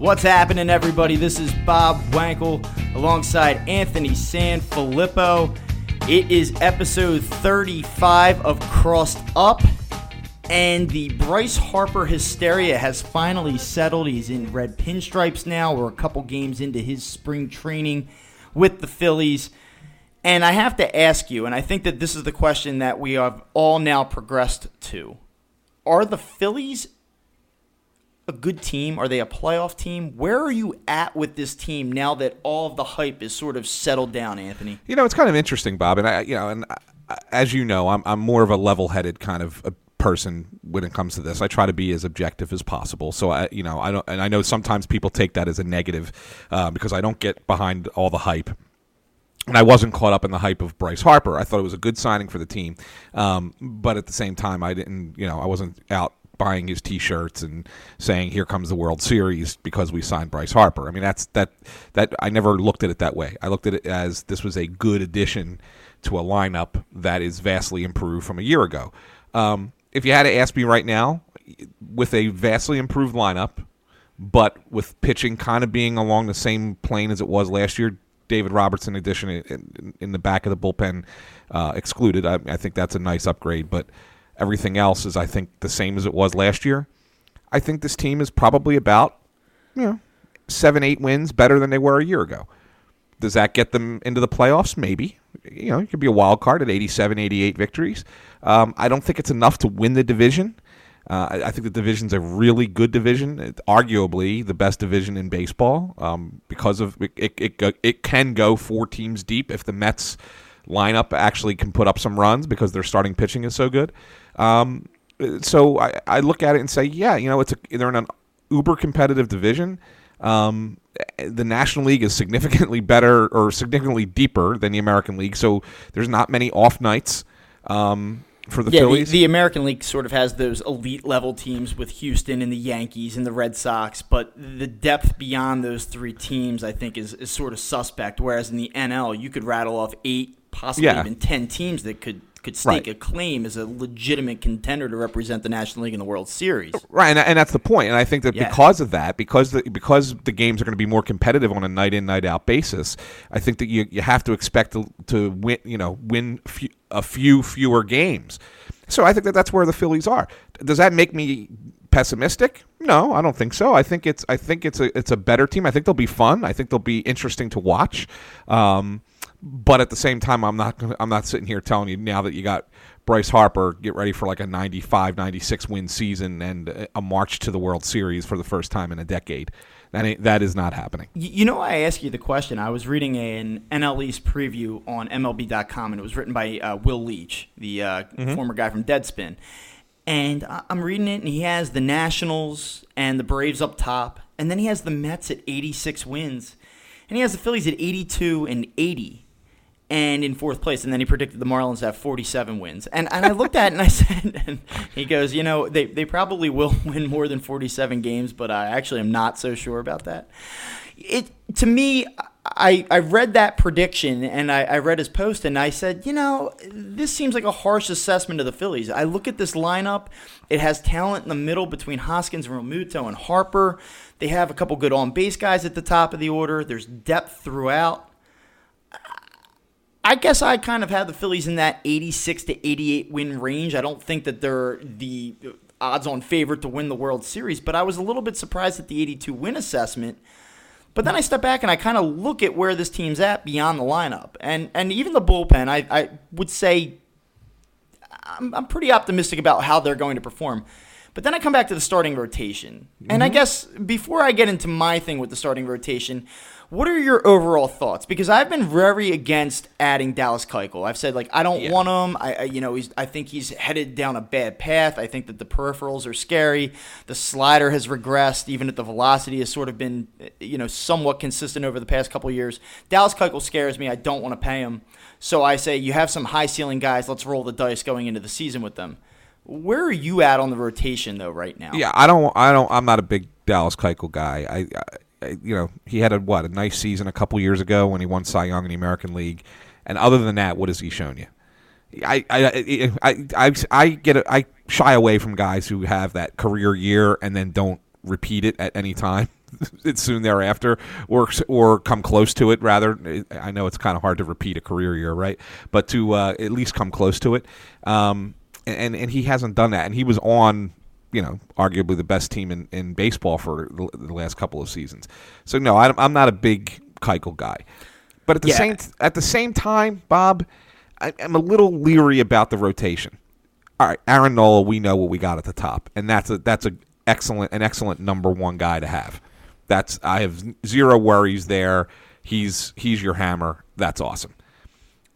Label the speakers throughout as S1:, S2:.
S1: What's happening, everybody? This is Bob Wankel alongside Anthony Sanfilippo. It is episode 35 of Crossed Up, and the Bryce Harper hysteria has finally settled. He's in red pinstripes now. We're a couple games into his spring training with the Phillies. And I have to ask you, and I think that this is the question that we have all now progressed to Are the Phillies a good team? Are they a playoff team? Where are you at with this team now that all of the hype is sort of settled down, Anthony?
S2: You know, it's kind of interesting, Bob, and I, you know, and I, as you know, I'm I'm more of a level-headed kind of person when it comes to this. I try to be as objective as possible. So I, you know, I don't, and I know sometimes people take that as a negative uh, because I don't get behind all the hype. And I wasn't caught up in the hype of Bryce Harper. I thought it was a good signing for the team, um, but at the same time, I didn't. You know, I wasn't out buying his T-shirts and saying "Here comes the World Series" because we signed Bryce Harper. I mean, that's that that I never looked at it that way. I looked at it as this was a good addition to a lineup that is vastly improved from a year ago. Um, if you had to ask me right now, with a vastly improved lineup, but with pitching kind of being along the same plane as it was last year, David Robertson addition in, in the back of the bullpen uh, excluded. I, I, think that's a nice upgrade, but Everything else is, I think, the same as it was last year. I think this team is probably about, you know, seven, eight wins better than they were a year ago. Does that get them into the playoffs? Maybe. You know, it could be a wild card at 87, 88 victories. Um, I don't think it's enough to win the division. Uh, I, think the division's a really good division. Arguably the best division in baseball um, because of it, it, it, it can go four teams deep if the Mets lineup actually can put up some runs because their starting pitching is so good. Um, so I, I, look at it and say, yeah, you know, it's a, they're in an uber competitive division. Um, the National League is significantly better or significantly deeper than the American League, so there's not many off nights. Um, for the
S1: yeah,
S2: Phillies.
S1: The, the, American League sort of has those elite level teams with Houston and the Yankees and the Red Sox, but the depth beyond those three teams, I think, is, is sort of suspect. Whereas in the NL, you could rattle off eight, possibly yeah. even ten teams that could could stake right. a claim as a legitimate contender to represent the National League in the World Series.
S2: Right, and, and that's the point. And I think that yeah. because of that, because the, because the games are going to be more competitive on a night in night out basis, I think that you you have to expect to, to win you know win a few fewer games. So I think that that's where the Phillies are. Does that make me pessimistic? No, I don't think so. I think it's I think it's a it's a better team. I think they'll be fun. I think they'll be interesting to watch. Um, but at the same time, I'm not I'm not sitting here telling you now that you got Bryce Harper, get ready for like a 95, 96 win season and a march to the World Series for the first time in a decade. That that is not happening.
S1: You know, I asked you the question. I was reading an NL East preview on MLB.com, and it was written by uh, Will Leitch, the uh, mm-hmm. former guy from Deadspin. And I'm reading it, and he has the Nationals and the Braves up top, and then he has the Mets at 86 wins, and he has the Phillies at 82 and 80 and in fourth place. And then he predicted the Marlins have 47 wins. And, and I looked at it and I said, and he goes, you know, they, they probably will win more than 47 games, but I actually am not so sure about that. It To me, I, I read that prediction and I, I read his post and I said, you know, this seems like a harsh assessment of the Phillies. I look at this lineup. It has talent in the middle between Hoskins, Realmuto, and Harper. They have a couple good on base guys at the top of the order. There's depth throughout. I guess I kind of have the Phillies in that 86 to 88 win range. I don't think that they're the odds on favorite to win the World Series, but I was a little bit surprised at the 82 win assessment. But then I step back and I kind of look at where this team's at beyond the lineup. And and even the bullpen, I, I would say I'm, I'm pretty optimistic about how they're going to perform. But then I come back to the starting rotation. And mm-hmm. I guess before I get into my thing with the starting rotation, What are your overall thoughts? Because I've been very against adding Dallas Keuchel. I've said like I don't
S2: Yeah.
S1: want him. I, I you know he's I think he's headed down a bad path. I think that the peripherals are scary. The slider has regressed, even if the velocity has sort of been you know somewhat consistent over the past couple of years. Dallas Keuchel scares me. I don't want to pay him. So I say you have some high ceiling guys. Let's roll the dice going into the season with them. Where are you at on the rotation though right now?
S2: Yeah, I don't. I don't. I'm not a big Dallas Keuchel guy. I, I you know, he had a what a nice season a couple years ago when he won Cy Young in the American League, and other than that, what has he shown you? I I I I, I get it. I shy away from guys who have that career year and then don't repeat it at any time. It's soon thereafter, or or come close to it. Rather, I know it's kind of hard to repeat a career year, right? But to uh, at least come close to it, um, and and he hasn't done that. And he was on you know, arguably the best team in, in baseball for the, the last couple of seasons. So no, I'm, I'm not a big Keuchel guy, but at the
S1: Yeah.
S2: same at the same time, Bob, I, I'm a little leery about the rotation. All right, Aaron Nola, we know what we got at the top, and that's a that's a excellent an excellent number one guy to have. That's I have zero worries there. He's he's your hammer. That's awesome.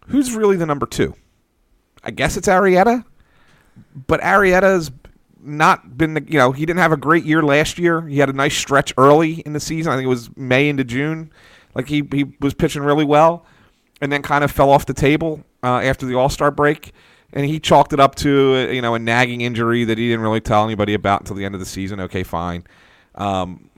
S2: Who's really the number two? I guess it's Arrieta, but Arrieta's not been the you know he didn't have a great year last year. He had a nice stretch early in the season. I think it was May into June. Like he he was pitching really well, and then kind of fell off the table uh, after the All Star break. And he chalked it up to you know a nagging injury that he didn't really tell anybody about until the end of the season. Okay, fine. Um,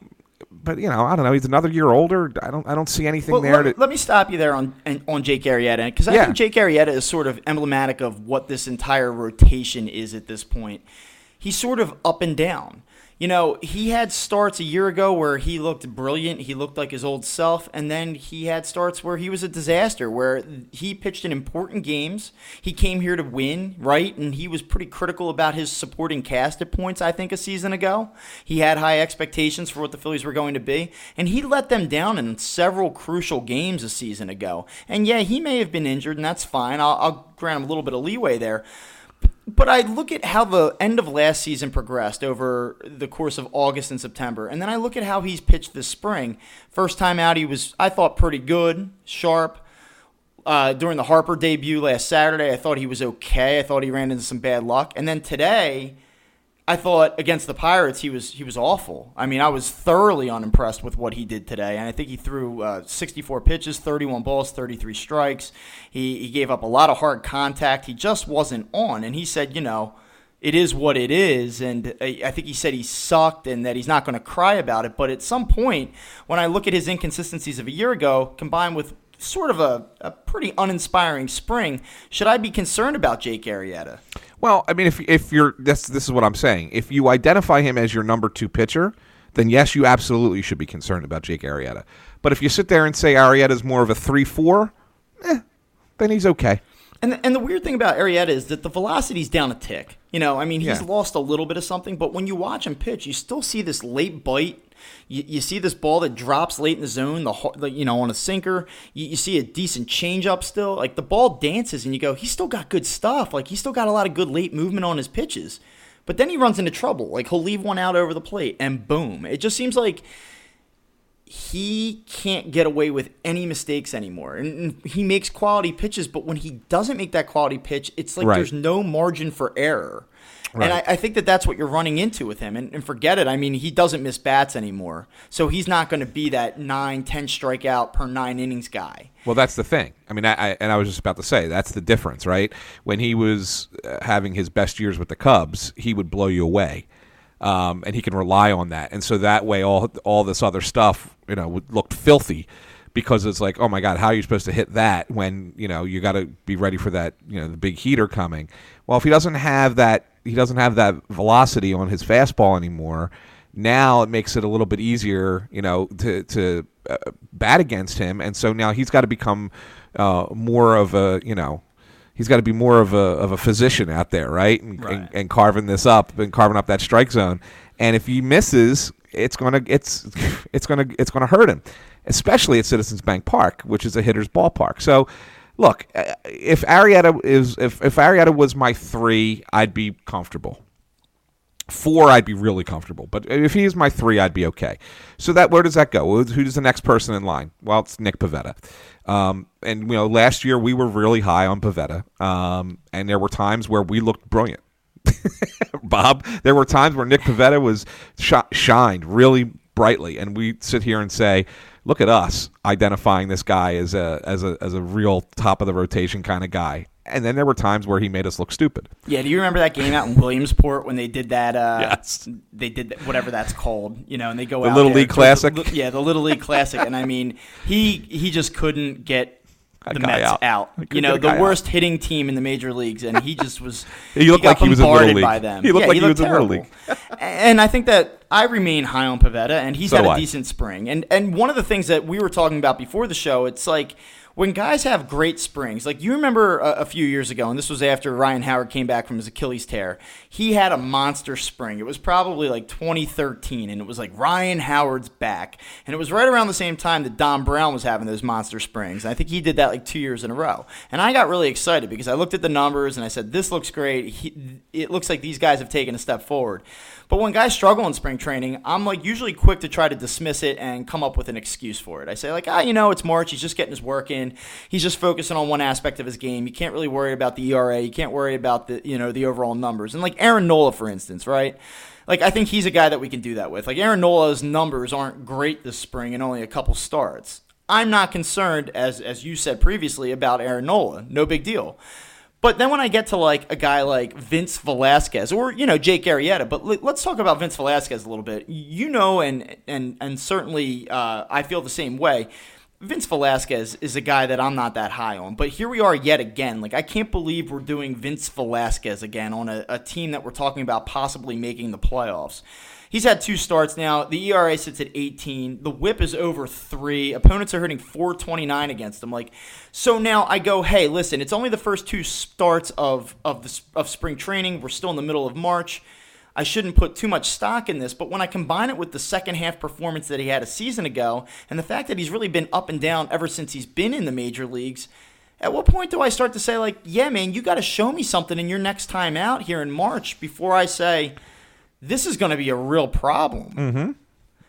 S2: but you know I don't know. He's another year older. I don't I don't see anything
S1: Well,
S2: there.
S1: let,
S2: to,
S1: let me stop you there on on Jake Arrieta because I
S2: Yeah.
S1: think Jake Arrieta is sort of emblematic of what this entire rotation is at this point. He's sort of up and down. You know, he had starts a year ago where he looked brilliant. He looked like his old self. And then he had starts where he was a disaster, where he pitched in important games. He came here to win, right? And he was pretty critical about his supporting cast at points, I think, a season ago. He had high expectations for what the Phillies were going to be. And he let them down in several crucial games a season ago. And yeah, he may have been injured, and that's fine. I'll, I'll grant him a little bit of leeway there. But I look at how the end of last season progressed over the course of August and September, and then I look at how he's pitched this spring. First time out, he was, I thought, pretty good, sharp. Uh, during the Harper debut last Saturday, I thought he was okay. I thought he ran into some bad luck, and then today, I thought against the Pirates he was he was awful. I mean, I was thoroughly unimpressed with what he did today, and I think he threw uh, 64 pitches, 31 balls, 33 strikes. He he gave up a lot of hard contact. He just wasn't on, and he said, you know, it is what it is, and I I think he said he sucked and that he's not going to cry about it. But at some point, when I look at his inconsistencies of a year ago, combined with sort of a, a pretty uninspiring spring, should I be concerned about Jake Arrieta?
S2: Well, I mean, if if you're this this is what I'm saying. If you identify him as your number two pitcher, then yes, you absolutely should be concerned about Jake Arrieta. But if you sit there and say Arrieta is more of a three four, eh, then he's okay.
S1: And the, and the weird thing about Arrieta is that the velocity's down a tick. You know, I mean, he's
S2: Yeah.
S1: lost a little bit of something, but when you watch him pitch, you still see this late bite. You, you see this ball that drops late in the zone, the, the you know on a sinker. You, you see a decent changeup still. Like the ball dances, and you go, he's still got good stuff. Like he's still got a lot of good late movement on his pitches. But then he runs into trouble. Like he'll leave one out over the plate, and boom! It just seems like he can't get away with any mistakes anymore. And he makes quality pitches, but when he doesn't make that quality pitch, it's like
S2: Right.
S1: there's no margin for error. And I, I think that that's what you're running into with him. And, and forget it. I mean, he doesn't miss bats anymore. So he's not going to be that 9, 10 strikeout per nine innings guy.
S2: Well, that's the thing. I mean, I, I and I was just about to say that's the difference, right? When he was uh, having his best years with the Cubs, he would blow you away, um, and he can rely on that. And so that way, all all this other stuff, you know, looked filthy because it's like, oh my God, how are you supposed to hit that when you know you got to be ready for that, you know, the big heater coming. Well, if he doesn't have that, he doesn't have that velocity on his fastball anymore. Now it makes it a little bit easier, you know, to to uh, bat against him, and so now he's got to become uh, more of a, you know, he's got to be more of a of a physician out there, right? And,
S1: Right.
S2: and and carving this up and carving up that strike zone. And if he misses, it's gonna it's it's gonna it's gonna hurt him, especially at Citizens Bank Park, which is a hitter's ballpark. So. Look, uh, if Arrieta is if if Arrieta was my three, I'd be comfortable. Four, I'd be really comfortable. But if he is my three, I'd be okay. So that where does that go? Who's the next person in line? Well, it's Nick Pivetta. Um, and you know, last year we were really high on Pivetta, um, and there were times where we looked brilliant. Bob, there were times where Nick Pivetta was sh- shined really brightly, and we sit here and say, "Look at us identifying this guy as a as a as a real top of the rotation kind of guy." and then there were times where he made us look stupid.
S1: Yeah, do you remember that game out in Williamsport when they did that? Uh,
S2: yes,
S1: they did whatever that's called, you know, and they go
S2: the
S1: out
S2: Little League Classic.
S1: The, yeah, the Little League Classic, and I mean, he he just couldn't get the Mets
S2: out.
S1: out. You know,
S2: get a guy
S1: the
S2: out.
S1: worst hitting team in the major leagues, and he just was.
S2: He looked
S1: got
S2: like he was in Little League.
S1: by them.
S2: He looked
S1: Yeah,
S2: like he was
S1: looked
S2: in Little
S1: terrible. and I think that I remain high on Pivetta, and he's
S2: So
S1: had a
S2: I.
S1: decent spring. And and one of the things that we were talking about before the show, it's like when guys have great springs, like you remember a, a few years ago, and this was after Ryan Howard came back from his Achilles tear. He had a monster spring. It was probably like 2013, and it was like Ryan Howard's back, and it was right around the same time that Dom Brown was having those monster springs. And I think he did that like two years in a row, and I got really excited because I looked at the numbers and I said, "This looks great. He, it looks like these guys have taken a step forward." But when guys struggle in spring training, I'm like usually quick to try to dismiss it and come up with an excuse for it. I say like, ah, you know, it's March. He's just getting his work in. He's just focusing on one aspect of his game. You can't really worry about the ERA. You can't worry about the you know the overall numbers. And like Aaron Nola, for instance, right? Like I think he's a guy that we can do that with. Like Aaron Nola's numbers aren't great this spring and only a couple starts. I'm not concerned, as as you said previously, about Aaron Nola. No big deal. But then when I get to like a guy like Vince Velasquez or you know Jake Arrieta, but let's talk about Vince Velasquez a little bit. You know, and and and certainly uh, I feel the same way. Vince Velasquez is a guy that I'm not that high on, but here we are yet again. Like I can't believe we're doing Vince Velasquez again on a, a team that we're talking about possibly making the playoffs. He's had two starts now. The ERA sits at 18. The WHIP is over three. Opponents are hitting 429 against him. Like, so now I go, hey, listen, it's only the first two starts of of the of spring training. We're still in the middle of March. I shouldn't put too much stock in this, but when I combine it with the second half performance that he had a season ago, and the fact that he's really been up and down ever since he's been in the major leagues, at what point do I start to say, like, yeah, man, you got to show me something in your next time out here in March before I say, this is going to be a real problem? Mm-hmm.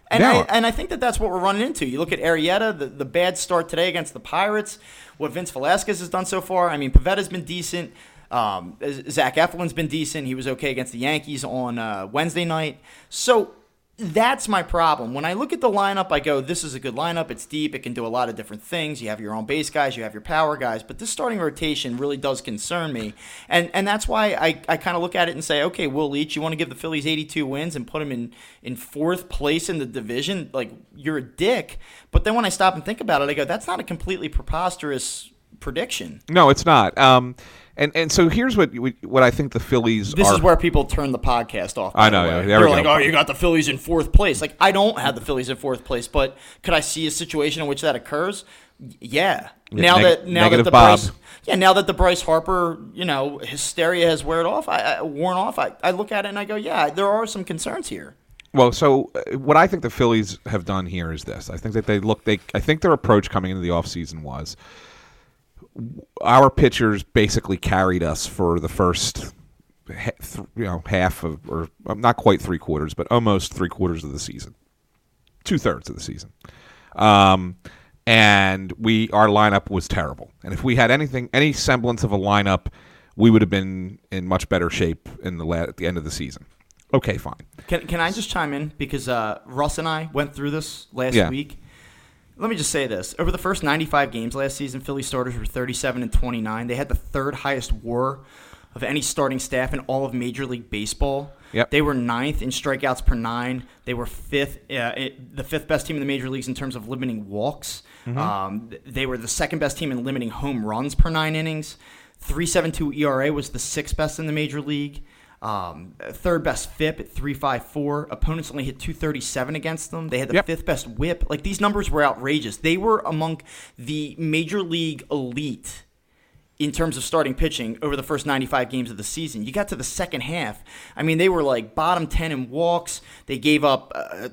S1: And. I, and I think that that's what we're running into. You look at Arrieta, the, the bad start today against the Pirates, what Vince Velasquez has done so far. I mean, Pivetta's been decent. Um, Zach Eflin's been decent. He was okay against the Yankees on uh, Wednesday night. So that's my problem. When I look at the lineup, I go, this is a good lineup. It's deep. It can do a lot of different things. You have your own base guys, you have your power guys, but this starting rotation really does concern me. And and that's why I, I kind of look at it and say, okay, Will Leitch, you want to give the Phillies 82 wins and put them in, in fourth place in the division? Like, you're a dick. But then when I stop and think about it, I go, that's not a completely preposterous prediction.
S2: No, it's not. Um, and and so here's what what I think the Phillies
S1: This
S2: are.
S1: is where people turn the podcast off.
S2: I
S1: the
S2: know, yeah,
S1: They're like,
S2: go.
S1: "Oh, you got the Phillies in fourth place." Like, I don't have the Phillies in fourth place, but could I see a situation in which that occurs? Y- Yeah. Now
S2: neg-
S1: that now that the
S2: Bob.
S1: Bryce, yeah, now that the Bryce Harper, you know, hysteria has worn off, I, I worn off. I, I look at it and I go, yeah, there are some concerns here.
S2: Well, so uh, what I think the Phillies have done here is this. I think that they look they I think their approach coming into the offseason was our pitchers basically carried us for the first you know half of or um, not quite three quarters but almost three quarters of the season. Two thirds of the season. Um, and we our lineup was terrible. And if we had anything any semblance of a lineup we would have been in much better shape in the la- at the end of the season. Okay fine.
S1: Can, can I just chime in? Because uh, Russ and I went through this last
S2: Yeah.
S1: week. Let me just say this: over the first 95 games last season, Philly starters were 37 and 29. They had the third highest WAR of any starting staff in all of Major League Baseball.
S2: Yep.
S1: They were ninth in strikeouts per nine. They were fifth, uh, it, the fifth best team in the major leagues in terms of limiting walks. Um, they were the second best team in limiting home runs per nine innings. 3.72 ERA was the sixth best in the major league. Um, third best FIP at 3.54. Opponents only hit 237 against them. They had the
S2: Yep.
S1: fifth best WHIP. Like these numbers were outrageous. They were among the major league elite in terms of starting pitching over the first 95 games of the season. You got to the second half. I mean, they were like bottom 10 in walks. They gave up uh,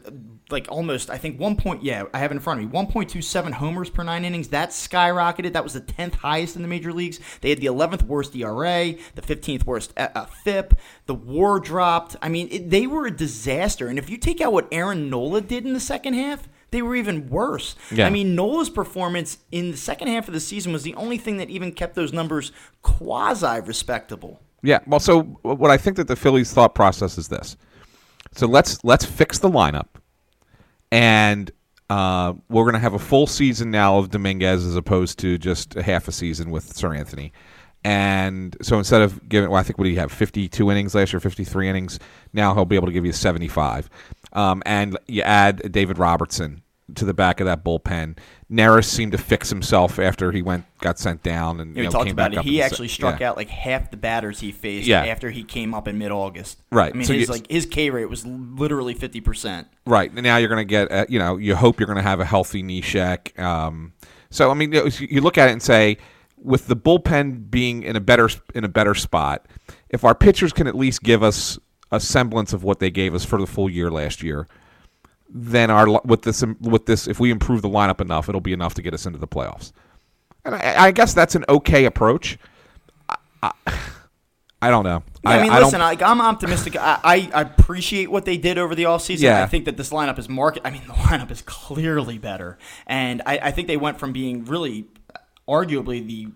S1: like almost, I think, one point. Yeah, I have it in front of me 1.27 homers per nine innings. That skyrocketed. That was the 10th highest in the major leagues. They had the 11th worst ERA, the 15th worst uh, uh FIP. The WAR dropped. I mean, it, they were a disaster. And if you take out what Aaron Nola did in the second half, they were even worse. Yeah. I mean, Nola's performance in the second half of the season was the only thing that even kept those numbers quasi respectable.
S2: Yeah. Well, so what I think that the Phillies' thought process is this. So let's let's fix the lineup, and uh, we're going to have a full season now of Dominguez as opposed to just a half a season with Seranthony. And so instead of giving, well, I think what did he have? Fifty-two innings last year, fifty-three innings. Now he'll be able to give you seventy-five. Um, and you add David Robertson to the back of that bullpen. Neris seemed to fix himself after he went got sent down and
S1: you
S2: know,
S1: talked about
S2: it.
S1: He actually struck yeah. out like half the batters he faced yeah. after he came up in mid August.
S2: Right.
S1: I mean, so his like his K rate was literally fifty percent.
S2: Right. And now you're going to get uh, you know you hope you're going to have a healthy Neshek. Um, so I mean you look at it and say with the bullpen being in a better in a better spot, if our pitchers can at least give us a semblance of what they gave us for the full year last year then our with this with this if we improve the lineup enough, it'll be enough to get us into the playoffs. And I, I guess that's an okay approach. I, I, I don't know.
S1: Yeah, I, mean, listen, I, am optimistic. I, I appreciate what they did over the offseason. Yeah. I think that this lineup is market. I mean, the lineup is clearly better, and I, I think they went from being really, arguably the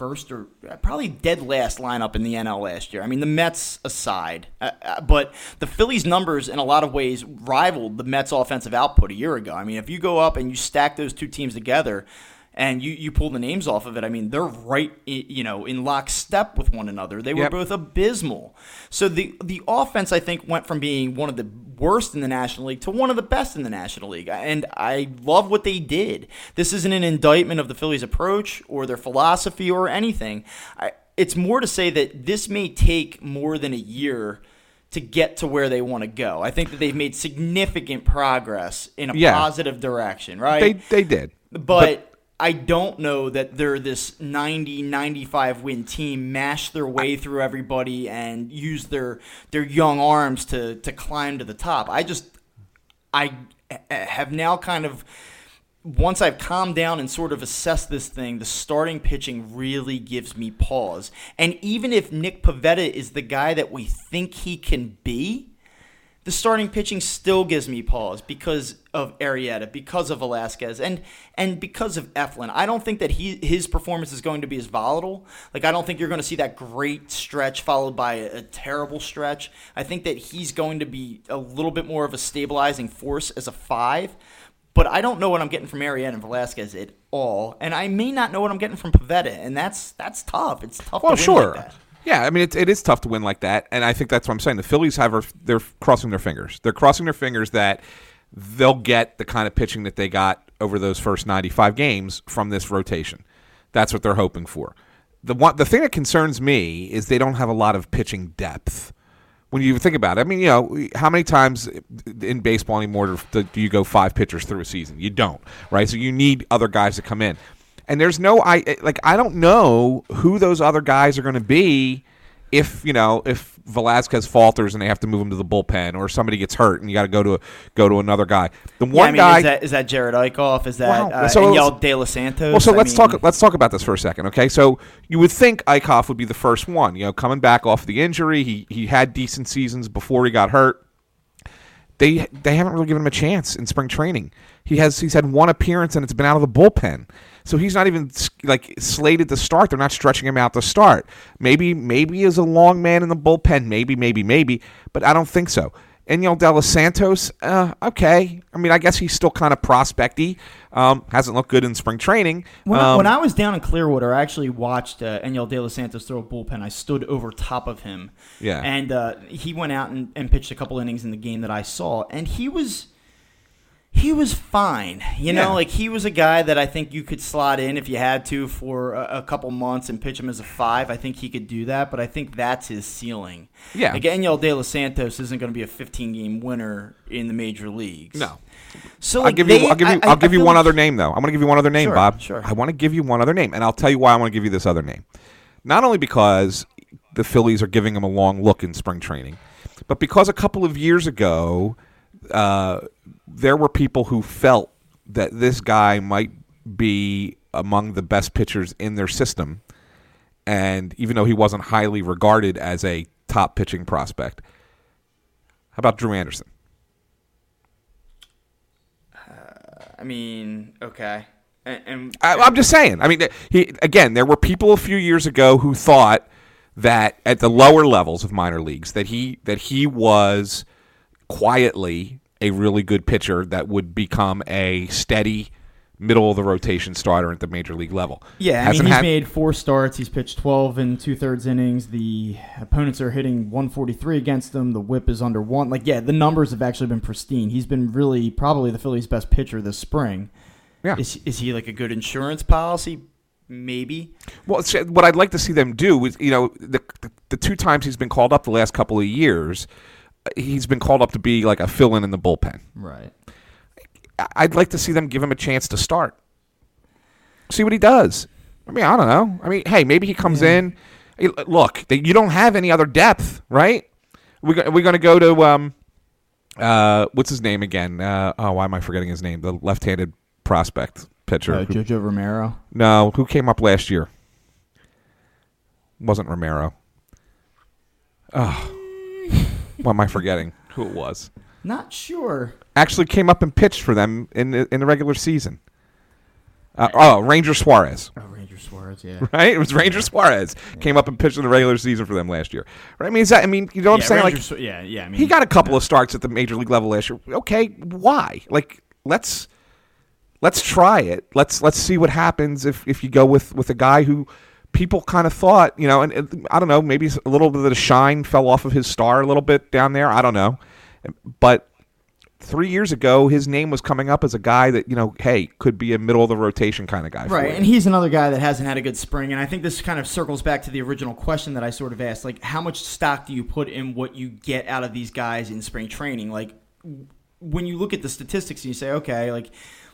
S1: first or uh, probably dead last lineup in the NL last year. I mean, the Mets aside, uh, uh, but the Phillies' numbers in a lot of ways rivaled the Mets' offensive output a year ago. I mean, if you go up and you stack those two teams together, and you, you pull the names off of it, I mean, they're right, you know, in lockstep with one another. They were yep. both abysmal. So the the offense, I think, went from being one of the worst in the National League to one of the best in the National League. And I love what they did. This isn't an indictment of the Phillies' approach or their philosophy or anything. I, it's more to say that this may take more than a year to get to where they want to go. I think that they've made significant progress in a yeah. positive direction, right?
S2: They they did.
S1: but, but I don't know that they're this 90 95 win team mash their way through everybody and use their their young arms to to climb to the top. I just I have now kind of once I've calmed down and sort of assessed this thing, the starting pitching really gives me pause. And even if Nick Pivetta is the guy that we think he can be, the starting pitching still gives me pause because of Arrieta, because of Velasquez, and and because of Eflin. I don't think that he his performance is going to be as volatile. Like I don't think you're going to see that great stretch followed by a, a terrible stretch. I think that he's going to be a little bit more of a stabilizing force as a five. But I don't know what I'm getting from Arrieta and Velasquez at all, and I may not know what I'm getting from Pivetta, and that's that's tough. It's tough. Well, sure. Like
S2: yeah, I mean it, it is tough to win like that, and I think that's what I'm saying. The Phillies have they're crossing their fingers. They're crossing their fingers that they'll get the kind of pitching that they got over those first 95 games from this rotation. That's what they're hoping for. The one the thing that concerns me is they don't have a lot of pitching depth. When you think about it, I mean, you know, how many times in baseball anymore do you go five pitchers through a season? You don't, right? So you need other guys to come in and there's no I like I don't know who those other guys are going to be if you know if Velasquez falters and they have to move him to the bullpen or somebody gets hurt and you got to go to a, go to another guy. The one
S1: yeah, I mean,
S2: guy
S1: is that, is that Jerad Eickhoff? Is that uh, so Enyel De Los Santos?
S2: Well, so
S1: I
S2: let's mean, talk. Let's talk about this for a second, okay? So you would think Eickhoff would be the first one, you know, coming back off the injury. He he had decent seasons before he got hurt. They they haven't really given him a chance in spring training. He has he's had one appearance and it's been out of the bullpen. So he's not even like slated to start. They're not stretching him out to start. Maybe maybe is a long man in the bullpen. Maybe maybe maybe, but I don't think so. Enyel De Los Santos, uh, okay. I mean, I guess he's still kind of prospecty. Um, hasn't looked good in spring training.
S1: When,
S2: um,
S1: I, when I was down in Clearwater, I actually watched uh, Enyel De Los Santos throw a bullpen. I stood over top of him.
S2: Yeah.
S1: And uh, he went out and, and pitched a couple innings in the game that I saw, and he was – he was fine. You know, like he was a guy that I think you could slot in if you had to for a, a, couple months and pitch him as a five. I think he could do that, but I think that's his ceiling.
S2: Yeah.
S1: Like De Los Santos isn't going to be a 15 game winner in the major leagues.
S2: No. So like I'll give they, you. I'll give you. I, will give you one like, other name though. I'm going to give you one other name,
S1: sure,
S2: Bob.
S1: Sure.
S2: I want to give you one other name, and I'll tell you why I want to give you this other name. Not only because the Phillies are giving him a long look in spring training, but because a couple of years ago, uh, there were people who felt that this guy might be among the best pitchers in their system. And even though he wasn't highly regarded as a top pitching prospect, how about Drew Anderson?
S1: Uh, I mean, okay. And, and
S2: I, I'm just saying. I mean, he again. There were people a few years ago who thought that at the lower levels of minor leagues that he that he was quietly a really good pitcher that would become a steady middle of the rotation starter at the major league level.
S1: Yeah, I mean, he's
S2: had-
S1: made four starts. He's pitched 12 and two thirds innings. The opponents are hitting 143 against him. The WHIP is under one. Like, yeah, the numbers have actually been pristine. He's been really probably the Phillies' best pitcher this spring.
S2: Yeah.
S1: Is, is he like a good insurance policy? Maybe.
S2: Well, what I'd like to see them do is, you know, the, the the two times he's been called up the last couple of years, he's been called up to be like a fill-in in the bullpen.
S1: Right.
S2: I'd like to see them give him a chance to start. See what he does. I mean, I don't know. I mean, hey, maybe he comes in. Hey, look, you don't have any other depth, right? We're, go- we're going to go to um, uh, what's his name again? Uh, oh, why am I forgetting his name? The left-handed prospect pitcher.
S1: Uh,
S2: who-
S1: Jojo Romero.
S2: no, who came up last year? Wasn't Romero. Oh, what am I forgetting? Who it was?
S1: Not sure.
S2: Actually, came up and pitched for them in the, in the regular season. Uh, oh, Ranger Suarez,
S1: Oh, Ranger Suarez, yeah.
S2: right? It was Ranger Suarez came up and pitched in the regular season for them last year. Right? I mean, is that? I mean, you know what I'm saying?
S1: Ranger
S2: Like,
S1: Su- yeah, yeah. I mean,
S2: he got a couple of starts at the major league level last year. Okay, why? Like, let's let's try it. Let's let's see what happens if if you go with with a guy who people kind of thought, you know, and, and I don't know, maybe a little bit of the shine fell off of his star a little bit down there. I don't know, but. Three years ago, his name was coming up as a guy that you know, hey, could be a middle of the rotation kind of guy.
S1: Right, and he's another guy that hasn't had a good spring, and I think this kind of circles back to the original question that I sort of asked, like how much stock do you put in what you get out of these guys in spring training? Like when you look at the statistics and you say, okay, like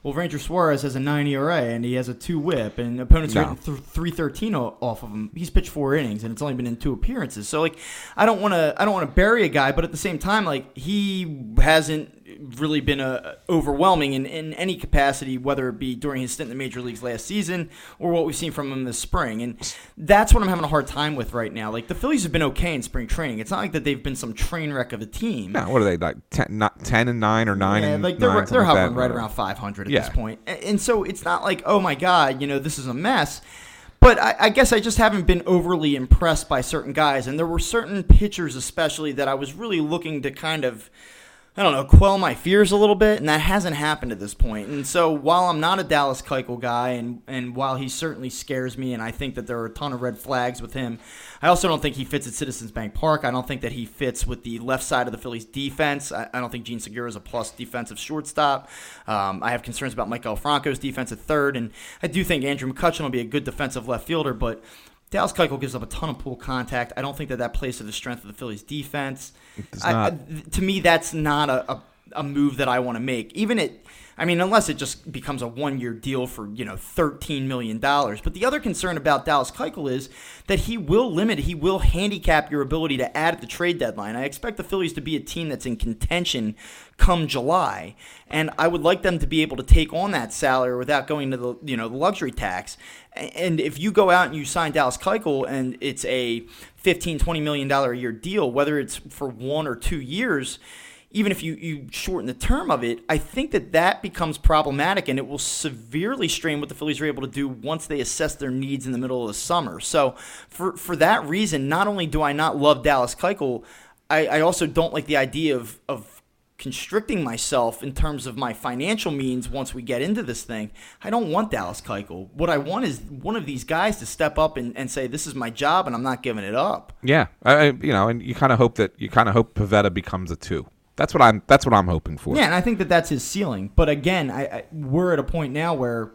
S1: well, Ranger Suarez has a nine ERA and he has a two WHIP, and opponents
S2: No.
S1: are hitting th- three thirteen off of him. He's pitched four innings, and it's only been in two appearances. So like, I don't want to, I don't want to bury a guy, but at the same time, like he hasn't really been a overwhelming in, in any capacity, whether it be during his stint in the major leagues last season or what we've seen from him this spring. And that's what I'm having a hard time with right now. Like the Phillies have been okay in spring training. It's not like that they've been some train wreck of a team.
S2: What are they like? 10, not, 10 and nine or nine
S1: Yeah,
S2: and
S1: like they're,
S2: nine,
S1: they're
S2: something like
S1: hovering right around 500 at
S2: Yeah.
S1: this point. A- And so it's not like, oh my God, you know, this is a mess. But I, I guess I just haven't been overly impressed by certain guys. And there were certain pitchers, especially, that I was really looking to kind of, I don't know, quell my fears a little bit. And that hasn't happened at this point. And so while I'm not a Dallas Keuchel guy, and, and while he certainly scares me, and I think that there are a ton of red flags with him, I also don't think he fits at Citizens Bank Park. I don't think that he fits with the left side of the Phillies defense. I, I don't think Jean Segura is a plus defensive shortstop. Um, I have concerns about Maikel Franco's defense at third, and I do think Andrew McCutchen will be a good defensive left fielder, but Dallas Keuchel gives up a ton of pull contact. I don't think that that plays to the strength of the Phillies defense. I- I- to me, that's not a, a, a move that I want to make. Even it, I mean, unless it just becomes a one-year deal for you know thirteen million dollars. But the other concern about Dallas Keuchel is that he will limit, he will handicap your ability to add at the trade deadline. I expect the Phillies to be a team that's in contention come July, and I would like them to be able to take on that salary without going to the you know the luxury tax. And if you go out and you sign Dallas Keuchel and it's a 15 20 million dollar a year deal, whether it's for one or two years, even if you, you shorten the term of it, I think that that becomes problematic and it will severely strain what the Phillies are able to do once they assess their needs in the middle of the summer. So, for, for that reason, not only do I not love Dallas Keuchel, I, I also don't like the idea of, of constricting myself in terms of my financial means once we get into this thing. I don't want Dallas Keuchel. What I want is one of these guys to step up and, and say, this is my job and I'm not giving it up.
S2: Yeah, I, you know, and you kind of hope that you kind of hope Pivetta becomes a two. That's what I'm. That's what I'm hoping for.
S1: Yeah, and I think that that's his ceiling. But again, I, I we're at a point now where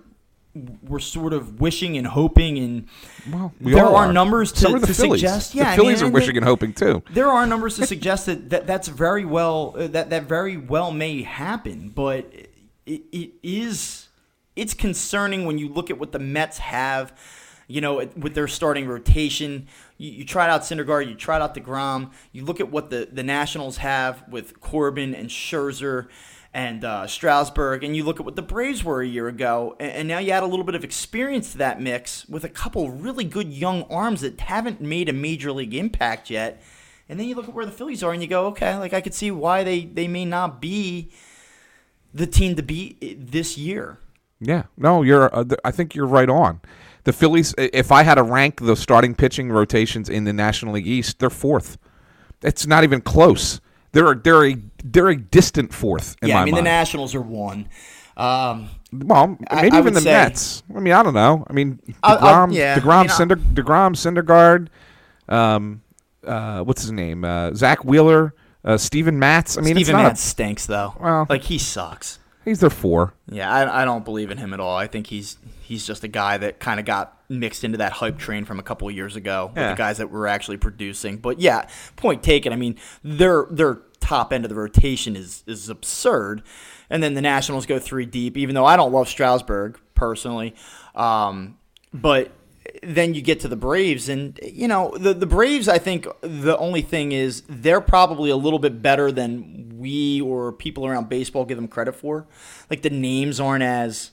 S1: we're sort of wishing and hoping, and
S2: Well, we
S1: there are,
S2: are.
S1: numbers to,
S2: So are
S1: to suggest.
S2: The
S1: Yeah, I
S2: Phillies
S1: mean,
S2: are wishing and hoping too.
S1: There are numbers to suggest that, that that's very well uh, that that very well may happen, but it, it is it's concerning when you look at what the Mets have. You know, with their starting rotation, you, you tried out Syndergaard, you tried out Degrom. You look at what the the Nationals have with Corbin and Scherzer and uh, Strasburg, and you look at what the Braves were a year ago, and, and, now you add a little bit of experience to that mix with a couple really good young arms that haven't made a major league impact yet. And then you look at where the Phillies are, and you go, okay, like I could see why they they may not be the team to beat this year.
S2: Yeah, no, you're. Uh, I think you're right on. The Phillies. If I had to rank the starting pitching rotations in the National League East, they're fourth. It's not even close. They're they're a they're a distant fourth.
S1: yeah,
S2: I
S1: mean
S2: mind.
S1: the Nationals are one. Um,
S2: well, maybe
S1: I, I
S2: even the
S1: say,
S2: Mets. I mean, I don't know. I mean, Degrom,
S1: I, yeah,
S2: Degrom,
S1: mean,
S2: Cinder, Degrom, Syndergaard, um, uh, what's his name? Uh, Zack Wheeler, uh, Steven Matz. I mean,
S1: Steven
S2: it's
S1: Matz
S2: a,
S1: stinks though.
S2: Well,
S1: like he sucks.
S2: He's their four.
S1: Yeah, I, I don't believe in him at all. I think he's he's just a guy that kind of got mixed into that hype train from a couple of years ago
S2: yeah.
S1: with the guys that were actually producing. But yeah, point taken. I mean, their their top end of the rotation is is absurd, and then the Nationals go three deep. Even though I don't love Strasburg personally, um, but then you get to the Braves, and you know the the Braves. I think the only thing is they're probably a little bit better than we or people around baseball give them credit for. Like the names aren't as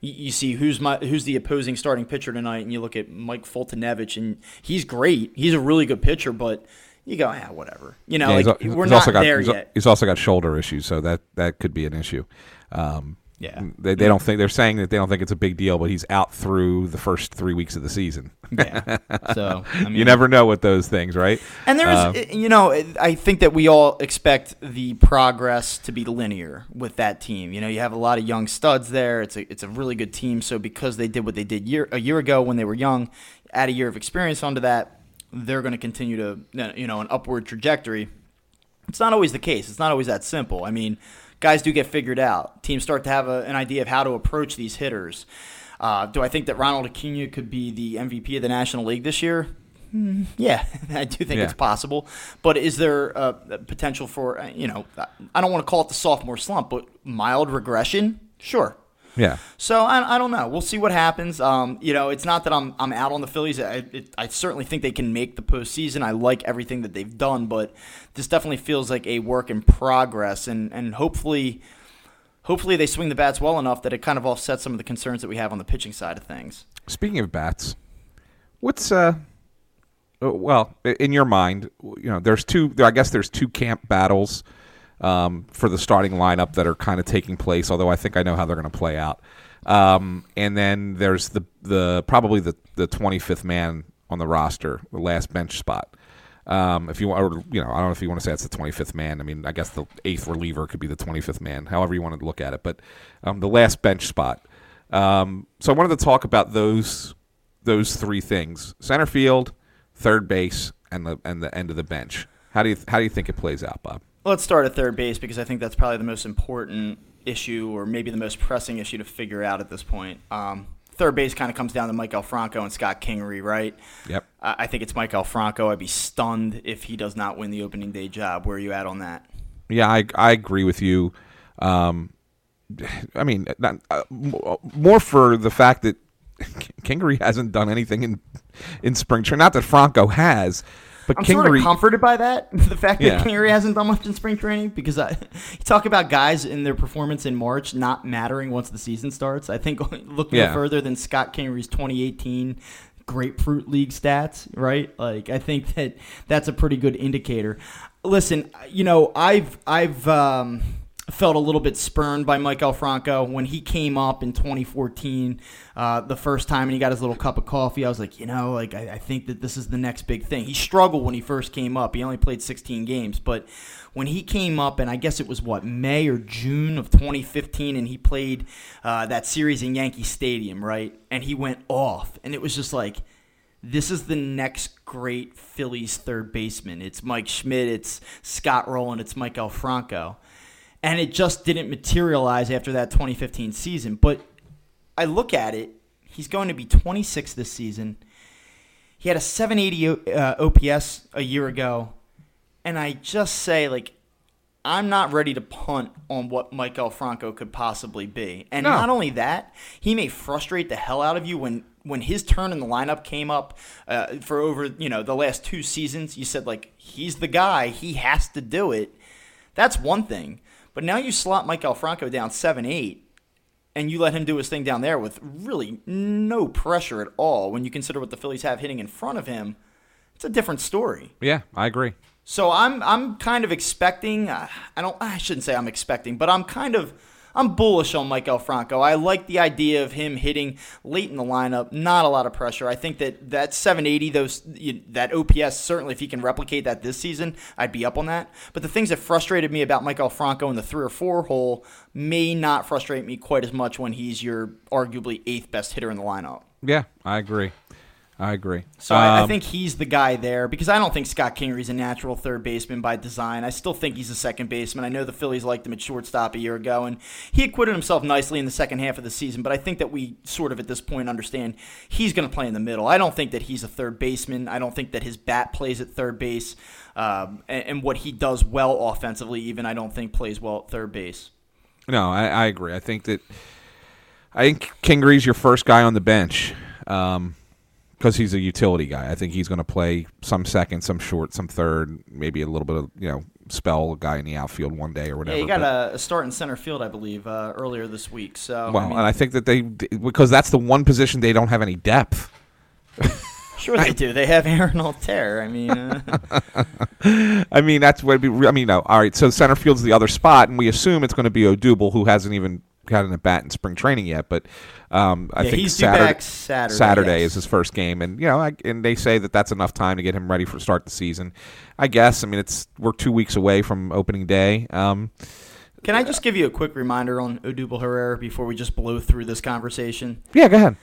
S1: you see who's my who's the opposing starting pitcher tonight, and you look at Mike Foltynewicz, and he's great. He's a really good pitcher, but you go, yeah, whatever. You know,
S2: yeah,
S1: like
S2: he's,
S1: we're
S2: he's
S1: not
S2: also got,
S1: there
S2: he's,
S1: yet.
S2: He's also got shoulder issues, so that that could be an issue. Um,
S1: yeah,
S2: they, they don't think they're saying that they don't think it's a big deal, but he's out through the first three weeks of the season.
S1: yeah, so I mean,
S2: you never know with those things, right?
S1: And there's,
S2: Uh,
S1: you know, I think that we all expect the progress to be linear with that team. You know, you have a lot of young studs there. It's a it's a really good team. So because they did what they did year a year ago when they were young, add a year of experience onto that, they're going to continue to you know an upward trajectory. It's not always the case. It's not always that simple. I mean, guys do get figured out. Teams start to have a, an idea of how to approach these hitters. Uh, do I think that Ronald Acuna could be the MVP of the National League this year? Mm, yeah, I do think
S2: Yeah.
S1: it's possible. But is there a, a potential for, uh, you know, I don't want to call it the sophomore slump, but mild regression? Sure.
S2: Yeah,
S1: So I, I don't know. We'll see what happens. Um, you know, it's not that I'm I'm out on the Phillies. I, it, I certainly think they can make the postseason. I like everything that they've done, but this definitely feels like a work in progress, and and hopefully, hopefully they swing the bats well enough that it kind of offsets some of the concerns that we have on the pitching side of things.
S2: Speaking of bats, what's uh, uh, well, in your mind, you know, there's two. I guess there's two camp battles um, for the starting lineup that are kind of taking place. Although I think I know how they're going to play out. Um, and then there's the the probably the the 25th man on the roster, the last bench spot. Um, if you want, or, you know, I don't know if you want to say it's the 25th man. I mean, I guess the eighth reliever could be the 25th man, however you want to look at it. But um, the last bench spot. Um, so I wanted to talk about those those three things: center field, third base, and the and the end of the bench. How do you how do you think it plays out, Bob?
S1: Let's start at third base because I think that's probably the most important issue, or maybe the most pressing issue to figure out at this point. Um, third base kind of comes down to Mike Franco and Scott Kingery, right?
S2: Yep.
S1: I I think it's Mike Franco. I'd be stunned if he does not win the opening day job. Where are you at on that?
S2: Yeah, I I agree with you. Um, I mean, not, uh, more for the fact that Kingery hasn't done anything in in spring training. Not that Franco has, but
S1: I'm sort of comforted by that, the fact that
S2: Yeah.
S1: Kingery hasn't done much in spring training, because I, you talk about guys in their performance in March not mattering once the season starts. I think looking
S2: Yeah.
S1: further than Scott Kingery's 2018 Grapefruit League stats, right? Like I think that that's a pretty good indicator. Listen, you know, I've I've um, felt a little bit spurned by Mike Franco when he came up in 2014, uh, the first time, and he got his little cup of coffee. I was like, you know, like I, I think that this is the next big thing. He struggled when he first came up. He only played 16 games, but when he came up, and I guess it was what May or June of 2015, and he played uh, that series in Yankee Stadium, right? And he went off, and it was just like this is the next great Phillies third baseman. It's Mike Schmidt, it's Scott Rolen, it's Mike Franco. And it just didn't materialize after that 2015 season. But I look at it, he's going to be 26 this season. He had a 780 uh, OPS a year ago. And I just say, like, I'm not ready to punt on what Maikel Franco could possibly be. And
S2: No.
S1: not only that, he may frustrate the hell out of you when when his turn in the lineup came up uh, for over you know the last two seasons. You said like he's the guy, he has to do it. That's one thing. But now you slot Maikel Franco down seven eight. And you let him do his thing down there with really no pressure at all. When you consider what the Phillies have hitting in front of him, it's a different story.
S2: Yeah, I agree.
S1: So I'm I'm kind of expecting. Uh, I don't. I shouldn't say I'm expecting, but I'm kind of. I'm bullish on Mike Franco. I like the idea of him hitting late in the lineup. Not a lot of pressure. I think that that 780, those you, that OPS certainly, if he can replicate that this season, I'd be up on that. But the things that frustrated me about Mike Franco in the three or four hole may not frustrate me quite as much when he's your arguably eighth best hitter in the lineup.
S2: Yeah, I agree. I agree.
S1: So I, I
S2: Um,
S1: think he's the guy there because I don't think Scott Kingery's a natural third baseman by design. I still think he's a second baseman. I know the Phillies liked him at shortstop a year ago, and he acquitted himself nicely in the second half of the season. But I think that we sort of at this point understand he's going to play in the middle. I don't think that he's a third baseman. I don't think that his bat plays at third base, um, and, and what he does well offensively, even I don't think plays well at third base.
S2: No, I, I agree. I think that I think Kingery's your first guy on the bench because he's a utility guy. I think he's going to play some second, some short, some third, maybe a little bit of you know spell guy in the outfield one day or whatever.
S1: Yeah, he got
S2: but-
S1: a, start in center field, I believe, uh, earlier this week. So
S2: well,
S1: I mean,
S2: and I think that they because that's the one position they don't have any depth.
S1: sure they do. They have Aaron Altherr. I mean. Uh,
S2: I mean, that's what. It'd be, I mean, no. All right, so center field's the other spot, and we assume it's going to be Odubel, who hasn't even gotten a bat in spring training yet. But um, I
S1: Yeah,
S2: think
S1: he's
S2: Saturday,
S1: back Saturday,
S2: Saturday
S1: yes.
S2: is his first game, and you know, I, and they say that that's enough time to get him ready for start the season. I guess. I mean, it's we're two weeks away from opening day. Um,
S1: Can I just give you a quick reminder on Odubel Herrera before we just blow through this conversation?
S2: yeah, go ahead.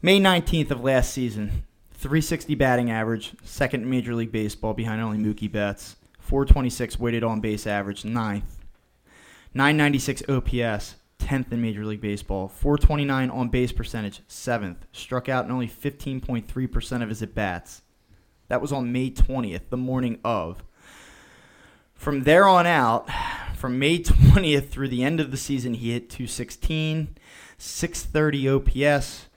S1: May 19th of last season, 360 batting average, second Major League Baseball behind only Mookie Betts, 426 weighted on base average, ninth, 996 OPS, 10th in Major League Baseball, 429 on base percentage, seventh, struck out in only 15.3% of his at bats. That was on May 20th, the morning of. From there on out, from May 20th through the end of the season, he hit 216, 630 OPS,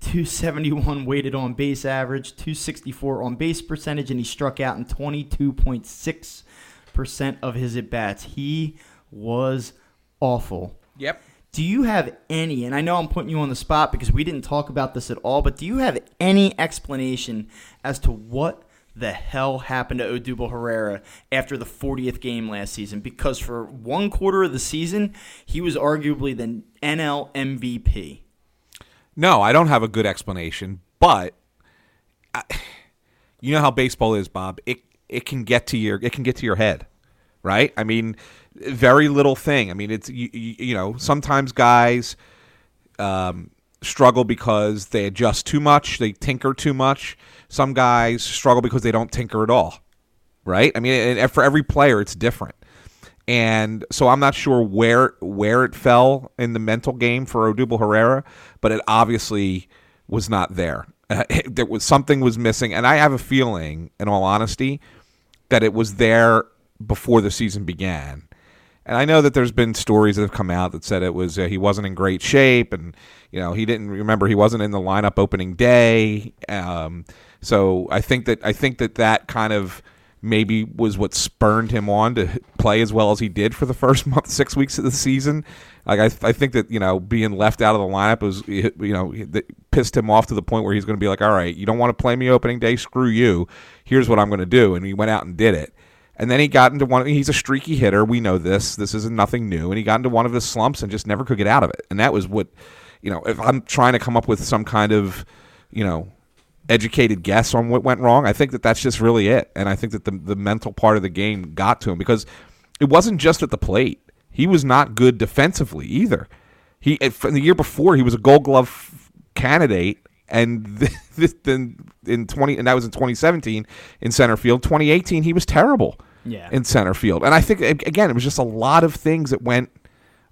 S1: 271 weighted on base average, 264 on base percentage, and he struck out in 22.6% of his at bats. He was awful.
S2: Yep.
S1: Do you have any, and I know I'm putting you on the spot because we didn't talk about this at all, but do you have any explanation as to what the hell happened to Odubel Herrera after the 40th game last season? Because for one quarter of the season, he was arguably the NL MVP.
S2: No, I don't have a good explanation, but I, you know how baseball is, Bob. It it can get to your it can get to your head, right? I mean, very little thing. I mean, it's you, you, know sometimes guys um, struggle because they adjust too much, they tinker too much. Some guys struggle because they don't tinker at all, right? I mean, for every player, it's different. And so I'm not sure where where it fell in the mental game for Odubel Herrera, but it obviously was not there. Uh, there was something was missing, and I have a feeling, in all honesty, that it was there before the season began. And I know that there's been stories that have come out that said it was uh, he wasn't in great shape, and you know he didn't remember he wasn't in the lineup opening day. Um, so I think that I think that that kind of maybe was what spurned him on to play as well as he did for the first month, six weeks of the season. Like I, I think that you know being left out of the lineup was you know pissed him off to the point where he's going to be like, all right, you don't want to play me opening day, screw you. Here's what I'm going to do, and he went out and did it. And then he got into one. He's a streaky hitter. We know this. This isn't nothing new. And he got into one of his slumps and just never could get out of it. And that was what, you know, if I'm trying to come up with some kind of, you know, educated guess on what went wrong, I think that that's just really it. And I think that the the mental part of the game got to him because it wasn't just at the plate. He was not good defensively either. He the year before he was a Gold Glove candidate and this, then in 20 and that was in 2017 in center field 2018 he was terrible
S1: Yeah.
S2: in center field and i think again it was just a lot of things that went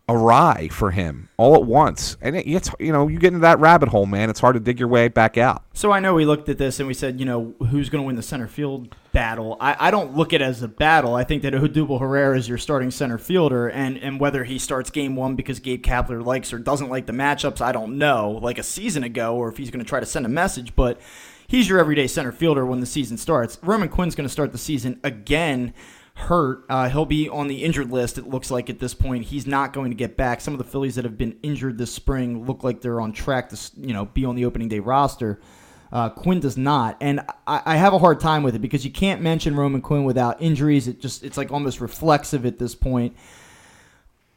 S2: awry for him all at once and it, it's you know you get into that rabbit hole man it's hard to dig your way back out
S1: So I know we looked at this and we said, you know, who's going to win the center field battle. I, I don't look at it as a battle. I think that Odubel Herrera is your starting center fielder, and, and whether he starts game one because Gabe Kapler likes or doesn't like the matchups, I don't know, like a season ago, or if he's going to try to send a message, but he's your everyday center fielder when the season starts. Roman Quinn's going to start the season again hurt. Uh, he'll be on the injured list, it looks like at this point. He's not going to get back. Some of the Phillies that have been injured this spring look like they're on track to you know be on the opening day roster. Uh, Quinn does not, and I, I, have a hard time with it because you can't mention Roman Quinn without injuries. It just it's like almost reflexive at this point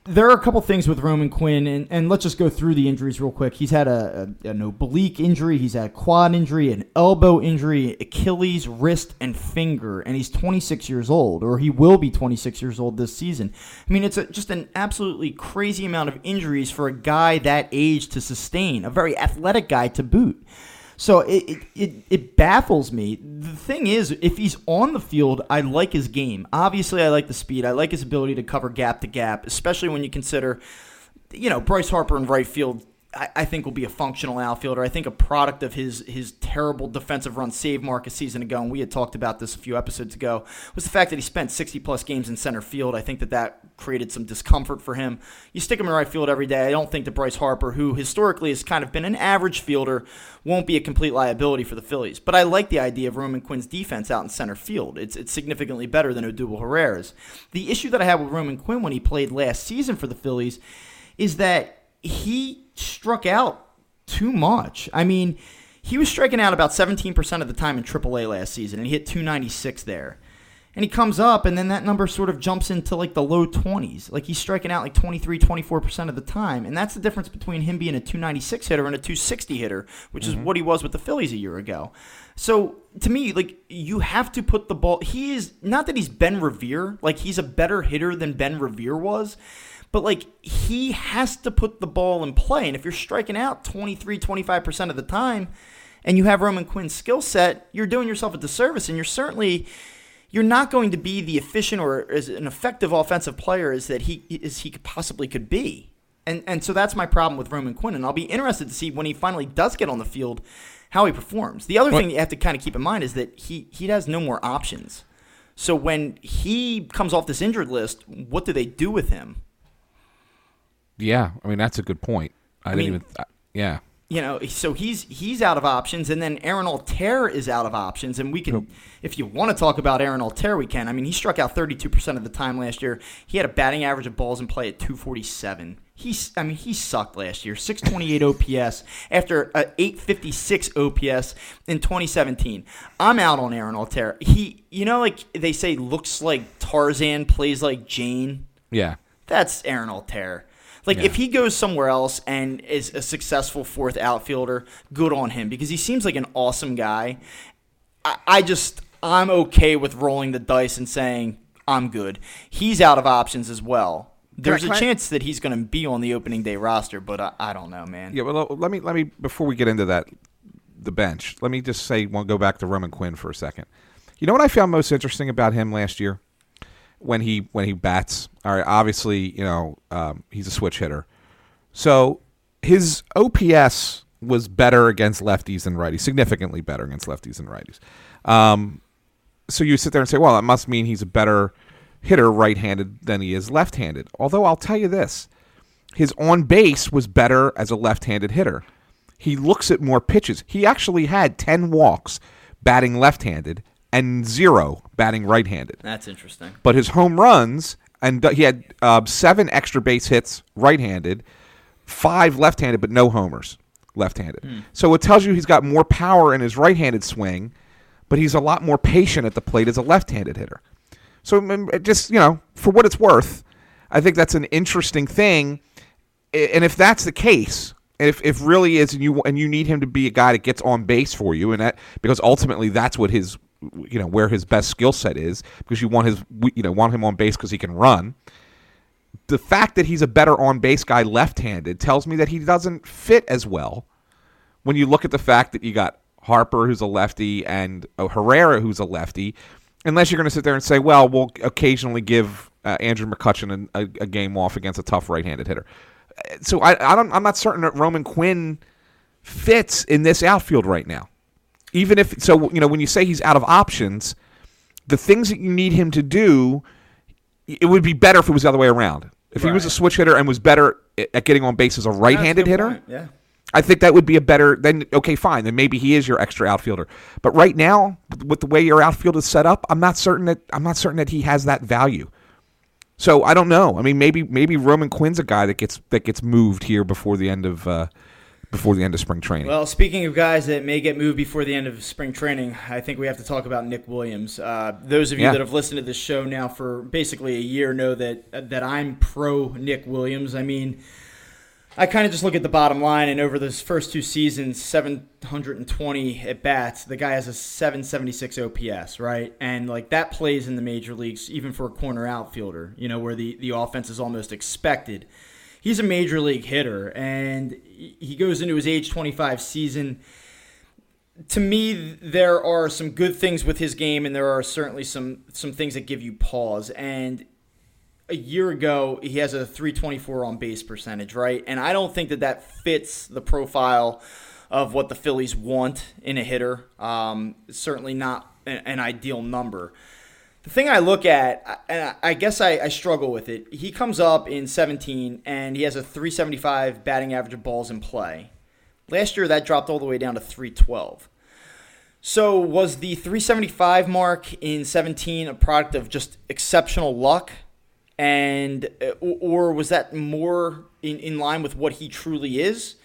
S1: there are a couple things with Roman Quinn, and, and let's just go through the injuries real quick. He's had a, a, an oblique injury, he's had a quad injury, an elbow injury, Achilles, wrist, and finger, and he's 26 years old, or he will be 26 years old this season. I mean, it's a, just an absolutely crazy amount of injuries for a guy that age to sustain, a very athletic guy to boot. So it, it, it, baffles me. The thing is, if he's on the field, I like his game. Obviously, I like the speed. I like his ability to cover gap to gap, especially when you consider, you know, Bryce Harper in right field I, think will be a functional outfielder. I think a product of his his terrible defensive run save mark a season ago, and we had talked about this a few episodes ago, was the fact that he spent 60 plus games in center field. I think that that created some discomfort for him. You stick him in right field every day. I don't think that Bryce Harper, who historically has kind of been an average fielder, won't be a complete liability for the Phillies. But I like the idea of Roman Quinn's defense out in center field. It's it's significantly better than Odubel Herrera's. The issue that I had with Roman Quinn when he played last season for the Phillies is that he struck out too much. I mean, he was striking out about 17% of the time in AAA last season, and he hit 296 there. And he comes up, and then that number sort of jumps into like the low 20s. Like he's striking out like 23, 24% of the time. And that's the difference between him being a 296 hitter and a 260 hitter, which mm-hmm. is what he was with the Phillies a year ago. So to me, like you have to put the ball. He is not that he's Ben Revere, like he's a better hitter than Ben Revere was, but like he has to put the ball in play. And if you're striking out 23, 25% of the time and you have Roman Quinn's skill set, you're doing yourself a disservice and you're certainly you're not going to be the efficient or as an effective offensive player as that he as he possibly could be. And and so that's my problem with Roman Quinn and I'll be interested to see when he finally does get on the field how he performs. The other what? thing you have to kind of keep in mind is that he he has no more options. So when he comes off this injured list, what do they do with him?
S2: Yeah, I mean that's a good point. I, I didn't mean, even. Th- yeah.
S1: You know, so he's he's out of options, and then Aaron Altherr is out of options, and we can, if you want to talk about Aaron Altherr, we can. I mean, he struck out 32 percent of the time last year. He had a batting average of balls in play at 247. He's, I mean, he sucked last year. 628 OPS after a 856 OPS in 2017. I'm out on Aaron Altherr. He, you know, like they say, looks like Tarzan, plays like Jane.
S2: Yeah,
S1: that's Aaron Altherr. Like yeah. if he goes somewhere else and is a successful fourth outfielder, good on him because he seems like an awesome guy. I, I just I'm okay with rolling the dice and saying I'm good. He's out of options as well. There's a chance that he's going to be on the opening day roster, but I, I don't know, man.
S2: Yeah, well, let me let me before we get into that the bench. Let me just say, we'll go back to Roman Quinn for a second. You know what I found most interesting about him last year? When he when he bats. All right, obviously, you know um, he's a switch hitter, so his OPS was better against lefties than righties, significantly better against lefties than righties. Um, so you sit there and say, well, that must mean he's a better hitter right-handed than he is left-handed. Although I'll tell you this, his on base was better as a left-handed hitter. He looks at more pitches. He actually had 10 walks batting left-handed and zero batting right-handed.
S1: That's interesting.
S2: But his home runs and he had uh, seven extra base hits right-handed, five left-handed, but no homers left-handed. Hmm. So it tells you he's got more power in his right-handed swing, but he's a lot more patient at the plate as a left-handed hitter. So just you know, for what it's worth, I think that's an interesting thing. And if that's the case, if if really is and you and you need him to be a guy that gets on base for you, and that because ultimately that's what his you know where his best skill set is because you want his you know want him on base because he can run. The fact that he's a better on base guy left-handed tells me that he doesn't fit as well. When you look at the fact that you got Harper who's a lefty and uh, Herrera who's a lefty, unless you're going to sit there and say, well, we'll occasionally give uh, Andrew McCutchen a, a, a, game off against a tough right-handed hitter. So I, I don't, I'm not certain that Roman Quinn fits in this outfield right now even if so, you know, when you say he's out of options, the things that you need him to do, it would be better if it was the other way around. If he was a switch hitter and was better at at getting on base as a right-handed
S1: That's a good
S2: hitter,
S1: point, Yeah.
S2: I think that would be a better. Then okay, fine. Then maybe he is your extra outfielder. But right now, with the way your outfield is set up, I'm not certain that I'm not certain that he has that value. So I don't know. I mean, maybe maybe Roman Quinn's a guy that gets that gets moved here before the end of uh, before the end of spring training.
S1: Well, speaking of guys that may get moved before the end of spring training, I think we have to talk about Nick Williams. Uh, those of you
S2: Yeah.
S1: that have listened to this show now for basically a year know that that I'm pro Nick Williams. I mean, I kind of just look at the bottom line, and over those first two seasons, 720 at bats, the guy has a 776 OPS, right? And like that plays in the major leagues, even for a corner outfielder, you know, where the, the offense is almost expected. He's a major league hitter, and he goes into his age 25 season to me, there are some good things with his game, and there are certainly some some things that give you pause. And a year ago, he has a 324 on base percentage, right? And I don't think that that fits the profile of what the Phillies want in a hitter. Um, certainly not an, an ideal number. The thing I look at, and I guess I, I struggle with it, he comes up in 17 and he has a 375 batting average of balls in play. Last year, that dropped all the way down to 312. So, was the 375 mark in 17 a product of just exceptional luck? And, uh, or was that more in, in line with what he truly is?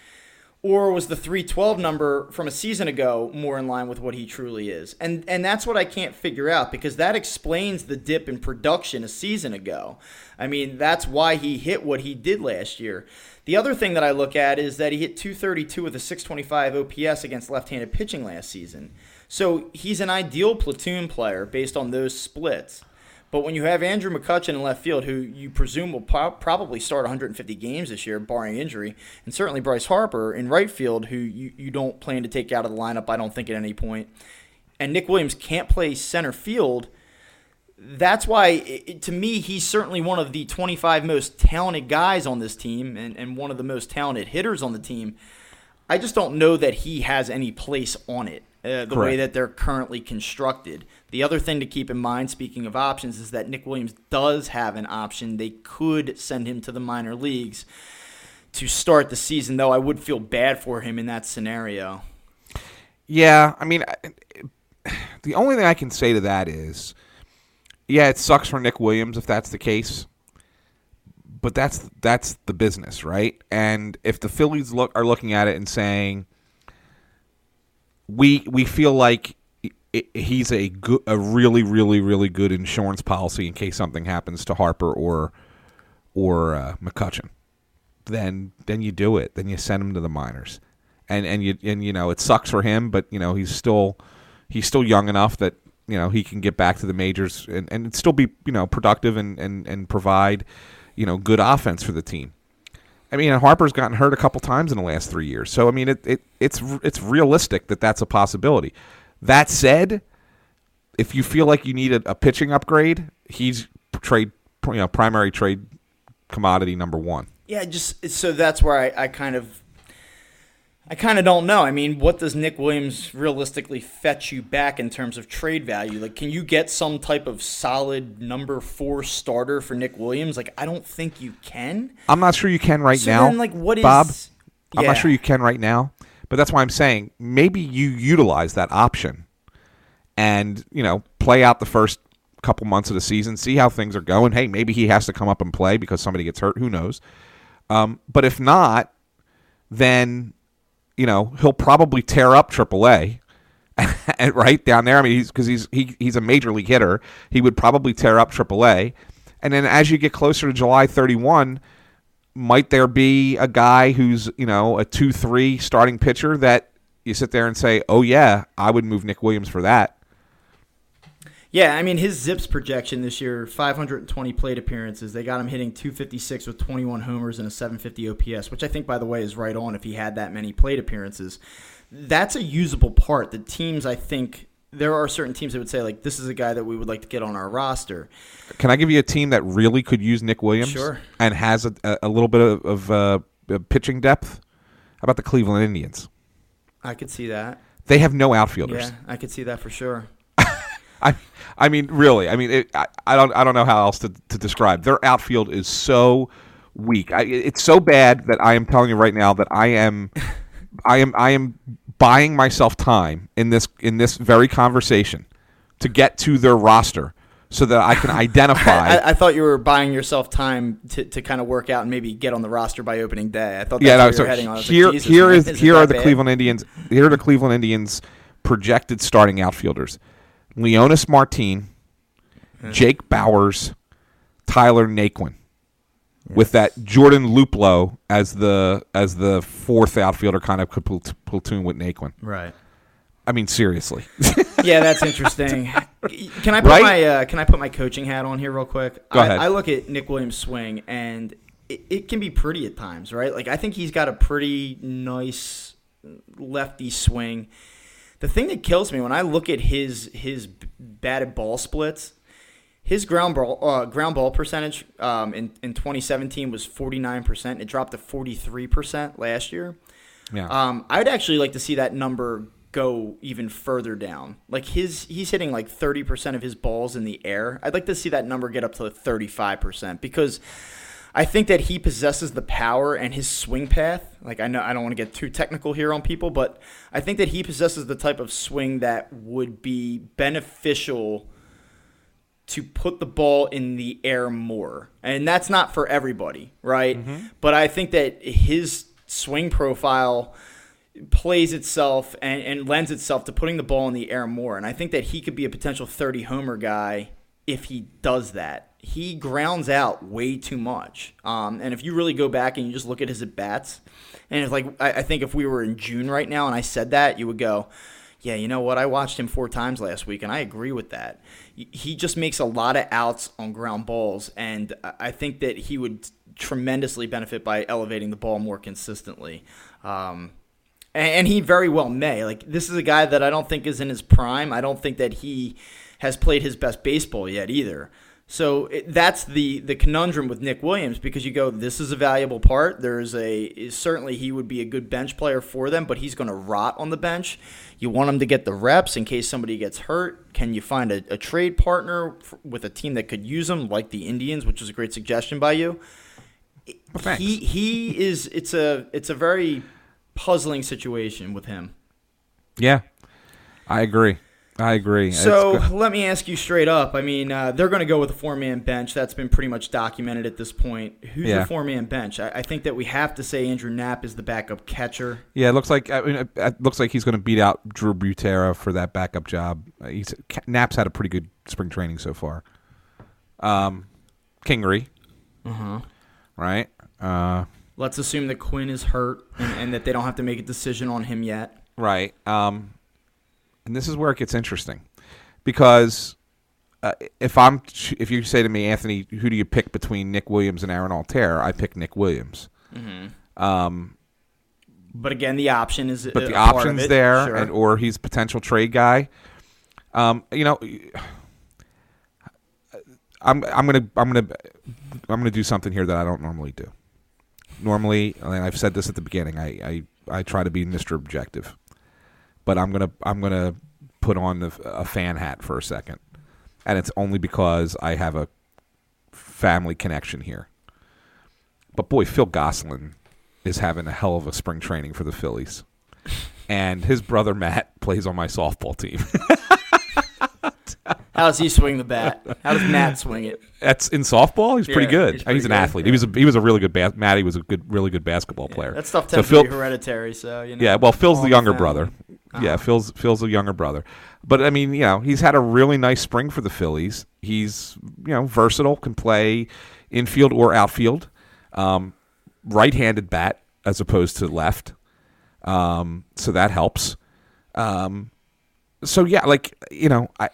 S1: Or was the 312 number from a season ago more in line with what he truly is? And and that's what I can't figure out because that explains the dip in production a season ago. I mean, that's why he hit what he did last year. The other thing that I look at is that he hit 232 with a 625 OPS against left-handed pitching last season. So, he's an ideal platoon player based on those splits. But when you have Andrew McCutchen in left field, who you presume will pro- probably start 150 games this year, barring injury, and certainly Bryce Harper in right field, who you, you don't plan to take out of the lineup, I don't think, at any point, and Nick Williams can't play center field, that's why, it, to me, he's certainly one of the 25 most talented guys on this team and, and one of the most talented hitters on the team. I just don't know that he has any place on it uh, the way that they're currently constructed. The other thing to keep in mind, speaking of options, is that Nick Williams does have an option. They could send him to the minor leagues to start the season, though I would feel bad for him in that scenario.
S2: Yeah, I mean, the only thing I can say to that is, yeah, it sucks for Nick Williams if that's the case, but that's that's the business, right? And if the Phillies look are looking at it and saying, we we feel like i- he's a good, a really, really, really good insurance policy in case something happens to Harper or or uh, McCutchen, then then you do it. Then you send him to the minors, and and you and you know it sucks for him, but you know he's still he's still young enough that you know he can get back to the majors and, and still be you know productive and, and and provide you know good offense for the team. I mean, Harper's gotten hurt a couple times in the last three years, so I mean, it, it it's it's realistic that that's a possibility. That said, if you feel like you need a, a pitching upgrade, he's trade you know primary trade commodity number one.
S1: Yeah, just so that's where I, I kind of I kind of don't know. I mean, what does Nick Williams realistically fetch you back in terms of trade value? Like, can you get some type of solid number four starter for Nick Williams? Like, I don't think you can.
S2: I'm not sure you can right
S1: So
S2: now.
S1: then, like, what is
S2: Bob? I'm
S1: Yeah.
S2: not sure you can right now, but that's why I'm saying maybe you utilize that option and you know play out the first couple months of the season, see how things are going. Hey, maybe he has to come up and play because somebody gets hurt. Who knows? Um, but if not, then you know he'll probably tear up AAA. right down there, I mean, he's because he's he, he's a major league hitter. He would probably tear up AAA, and then as you get closer to July 31, might there be a guy who's you know a two three starting pitcher that you sit there and say, oh yeah, I would move Nick Williams for that.
S1: Yeah, I mean his ZiPS projection this year, 520 plate appearances. They got him hitting 256 with 21 homers and a 750 OPS, which I think by the way is right on if he had that many plate appearances. That's a usable part. The teams I think there are certain teams that would say like this is a guy that we would like to get on our roster.
S2: Can I give you a team that really could use Nick Williams?
S1: Sure.
S2: And has a, a, little bit of, of uh, uh, pitching depth? How about the Cleveland Indians?
S1: I could see that.
S2: They have no outfielders.
S1: Yeah, I could see that for sure.
S2: I, I mean, really. I mean, it, I, I don't, I don't know how else to, to describe. Their outfield is so weak. I, it's so bad that I am telling you right now that I am, I am, I am buying myself time in this in this very conversation to get to their roster so that I can identify.
S1: I, I, thought you were buying yourself time to, to kind of work out and maybe get on the roster by opening day. I thought that's
S2: yeah,
S1: no,
S2: so
S1: heading on.
S2: here,
S1: like,
S2: here is,
S1: is
S2: here are the
S1: bad?
S2: Cleveland Indians. Here are the Cleveland Indians projected starting outfielders: Leonys Martin, Jake Bauers, Tyler Naquin. With that Jordan Luplow as the as the fourth outfielder, kind of platoon with Naquin.
S1: Right.
S2: I mean, seriously.
S1: yeah, that's interesting. Can I put
S2: Right?
S1: my uh, Can I put my coaching hat on here real quick?
S2: Go
S1: I,
S2: ahead.
S1: I look at Nick Williams' swing, and it, it can be pretty at times, right? Like I think he's got a pretty nice lefty swing. The thing that kills me when I look at his his batted ball splits, his ground ball uh, ground ball percentage um, in in 2017 was 49 percent. It dropped to 43 percent last year.
S2: yeah.
S1: Um, I'd actually like to see that number go even further down. Like his, he's hitting like thirty percent of his balls in the air. I'd like to see that number get up to thirty-five percent because I think that he possesses the power and his swing path. Like I know I don't want to get too technical here on people, but I think that he possesses the type of swing that would be beneficial to put the ball in the air more. And that's not for everybody, right? But I think that his swing profile plays itself and, and lends itself to putting the ball in the air more. And I think that he could be a potential 30 homer guy if he does that. He grounds out way too much. Um, and if you really go back and you just look at his at bats, and it's like, I, I think if we were in June right now and I said that, you would go, yeah, you know what? I watched him four times last week, and I agree with that. He just makes a lot of outs on ground balls, and I think that he would tremendously benefit by elevating the ball more consistently. Um, and he very well may. Like this is a guy that I don't think is in his prime. I don't think that he has played his best baseball yet either. So it, that's the the conundrum with Nick Williams because you go, this is a valuable part. There's a is- certainly he would be a good bench player for them, but he's going to rot on the bench. You want him to get the reps in case somebody gets hurt. Can you find a, a trade partner f- with a team that could use him, like the Indians, which is a great suggestion by you?
S2: thanks.
S1: He he is. It's a it's a very puzzling situation with him.
S2: yeah, I agree. I agree.
S1: So let me ask you straight up. I mean, uh, they're going to go with a four man bench. That's been pretty much documented at this point. Who's
S2: Yeah.
S1: the four man bench? I, I think that we have to say Andrew Knapp is the backup catcher.
S2: Yeah, it looks like I mean, it, it looks like he's going to beat out Drew Butera for that backup job. Uh, he's Knapp's had a pretty good spring training so far. Um, Kingery, right? Uh,
S1: Let's assume that Quinn is hurt and, and that they don't have to make a decision on him yet.
S2: right. Um, and this is where it gets interesting because uh, if I'm if you say to me, Anthony, who do you pick between Nick Williams and Aaron Altherr? I pick Nick Williams. Um,
S1: But again, the option is
S2: but
S1: a
S2: the
S1: part of
S2: option's
S1: it.
S2: there,
S1: Sure.
S2: and or he's potential trade guy. Um, you know, I'm I'm gonna I'm gonna I'm gonna do something here that I don't normally do. Normally, and I've said this at the beginning. I I, I try to be Mr. Objective, but I'm gonna I'm gonna put on the, a fan hat for a second, and it's only because I have a family connection here. But boy, Phil Gosselin is having a hell of a spring training for the Phillies. And his brother Matt plays on my softball team.
S1: How does he swing the bat? How does Matt swing it?
S2: That's in softball. He's pretty good.
S1: he's
S2: He's, an
S1: good,
S2: athlete. He was a he was a really good. Bas- Matty was a good, really good basketball player.
S1: That stuff
S2: So
S1: tends
S2: Phil-
S1: to be hereditary. So you know.
S2: Yeah, well, Phil's the younger
S1: family.
S2: brother. Yeah,
S1: Uh-huh.
S2: Phil's Phil's the younger brother. But I mean, you know, he's had a really nice spring for the Phillies. He's you know versatile, can play infield or outfield, um, right-handed bat as opposed to left. Um, so that helps. Um, so yeah, like you know, I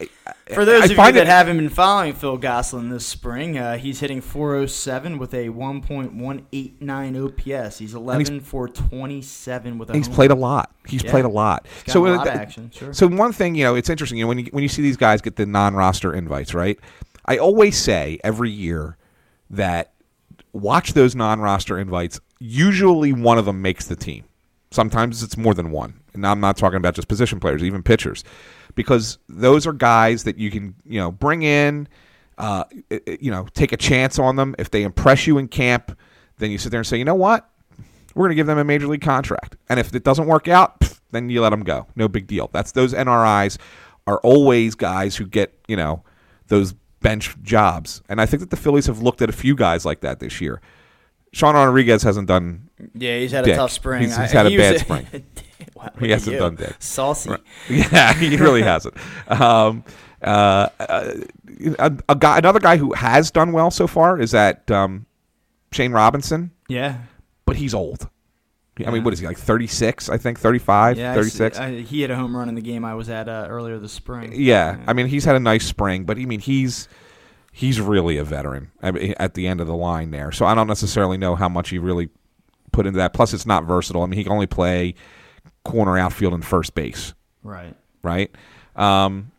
S1: For those
S2: I
S1: of you that
S2: it-
S1: haven't been following Phil Gosselin this spring, uh, he's hitting 407 with a 1.189 OPS. He's 11 for 27 with a
S2: He's
S1: home
S2: played a lot. He's
S1: Yeah.
S2: played a lot. so
S1: a
S2: uh,
S1: lot of action, sure.
S2: So one thing, you know, it's interesting. You know, when you when you see these guys get the non-roster invites, right? I always say every year that watch those non-roster invites. Usually, one of them makes the team. Sometimes it's more than one. And I'm not talking about just position players, even pitchers, because those are guys that you can you know bring in, uh, you know, take a chance on them. If they impress you in camp, then you sit there and say, you know what, we're going to give them a major league contract. And if it doesn't work out, then you let them go. No big deal. That's those NRIs are always guys who get you know those bench jobs. And I think that the Phillies have looked at a few guys like that this year. Sean Rodriguez hasn't done.
S1: Yeah, he's had
S2: dick.
S1: a tough spring.
S2: He's, he's had a bad
S1: was,
S2: spring.
S1: wow,
S2: he hasn't
S1: you.
S2: done dick.
S1: Saucy.
S2: Right. Yeah, he really hasn't. Um, uh, a, a, guy, another guy who has done well so far is that um, Shane Robinson,
S1: Yeah.
S2: but he's old. I mean, what is he like? Thirty six, I think. 35,
S1: Yeah,
S2: 36?
S1: see- I, he had a home run in the game I was at uh, earlier this spring.
S2: Yeah, I mean he's had a nice spring, but I mean he's he's really a veteran I mean, at the end of the line there. So I don't necessarily know how much he really put into that. Plus, it's not versatile. I mean, he can only play corner, outfield, and first base,
S1: Right.
S2: right? Um,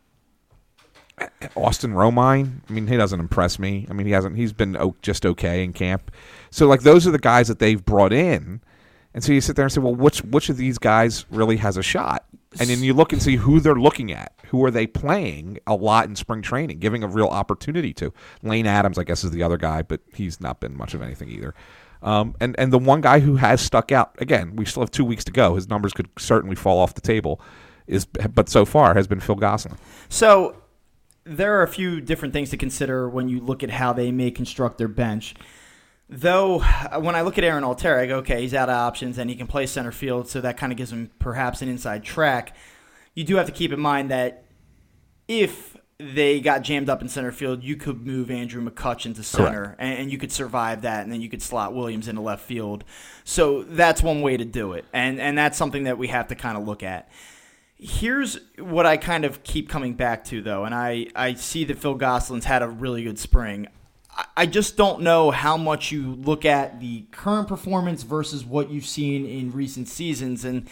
S2: Austin Romine. I mean, he doesn't impress me. I mean, he hasn't. He's been just okay in camp. So like those are the guys that they've brought in. And so you sit there and say, well, which which of these guys really has a shot? And then you look and see who they're looking at. Who are they playing a lot in spring training, giving a real opportunity to? Lane Adams, I guess, is the other guy, but he's not been much of anything either. Um, and and the one guy who has stuck out again, we still have two weeks to go. His numbers could certainly fall off the table, is but so far has been Phil Gosselin.
S1: So there are a few different things to consider when you look at how they may construct their bench. Though when I look at Aaron Altherr, I go, okay, he's out of options and he can play center field, so that kind of gives him perhaps an inside track. You do have to keep in mind that if they got jammed up in center field, you could move Andrew McCutchen to center, and, and you could survive that, and then you could slot Williams into left field. So that's one way to do it, and and that's something that we have to kind of look at. Here's what I kind of keep coming back to, though, and I, I see that Phil Gosselin's had a really good spring. I- I just don't know how much you look at the current performance versus what you've seen in recent seasons. And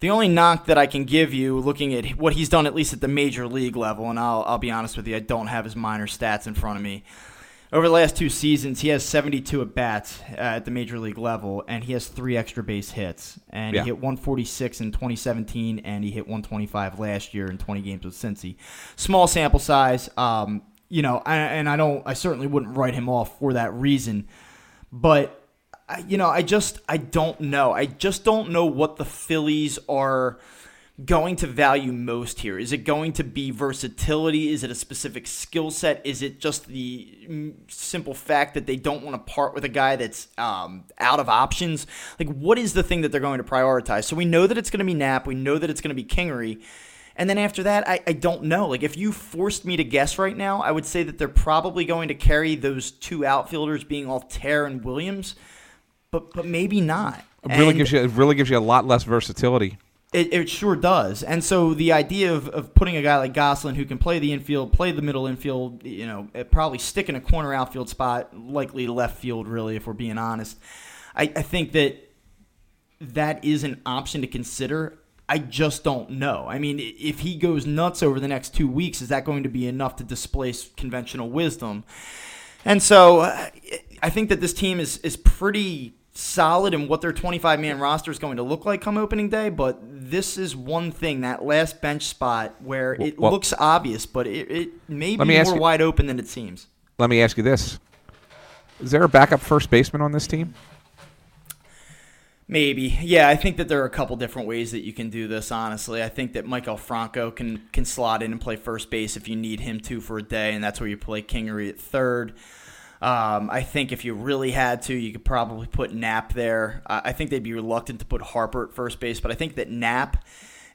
S1: the only knock that I can give you, looking at what he's done at least at the major league level, and I'll, I'll be honest with you, I don't have his minor stats in front of me. Over the last two seasons, he has 72 at bats uh, at the major league level, and he has three extra base hits. And
S2: Yeah.
S1: he hit 146 in 2017, and he hit 125 last year in 20 games with Cincy. Small sample size, um, you know, I, and I don't, I certainly wouldn't write him off for that reason. But I, you know, I just, I don't know. I just don't know what the Phillies are going to value most here? Is it going to be versatility? Is it a specific skill set? Is it just the mm, simple fact that they don't want to part with a guy that's um, out of options? Like, what is the thing that they're going to prioritize? So we know that it's going to be Knapp. We know that it's going to be Kingery. And then after that, I, I don't know. Like, if you forced me to guess right now, I would say that they're probably going to carry those two outfielders being Altherr and Williams, but but maybe not.
S2: It really
S1: And-
S2: gives you it really gives you a lot less versatility.
S1: it, it sure does. And so the idea of, of putting a guy like Gosselin who can play the infield, play the middle infield, you know, eh, probably stick in a corner outfield spot, likely left field, really, if we're being honest. I, I think that that is an option to consider. I just don't know. I mean, if he goes nuts over the next two weeks, is that going to be enough to displace conventional wisdom? And so uh, I think that this team is is pretty solid in what their 25 man roster is going to look like come opening day. But this is one thing that last bench spot where it
S2: Well-
S1: looks obvious, but it, it may be
S2: Let me ask
S1: more
S2: you-
S1: wide open than it seems.
S2: Let me ask you this: Is there a backup first baseman on this team?
S1: Maybe, yeah. I think that there are a couple different ways that you can do this. Honestly, I think that Maikel Franco can can slot in and play first base if you need him to for a day, and that's where you play Kingery at third. Um, I think if you really had to, you could probably put Knapp there. I I think they'd be reluctant to put Harper at first base, but I think that Knapp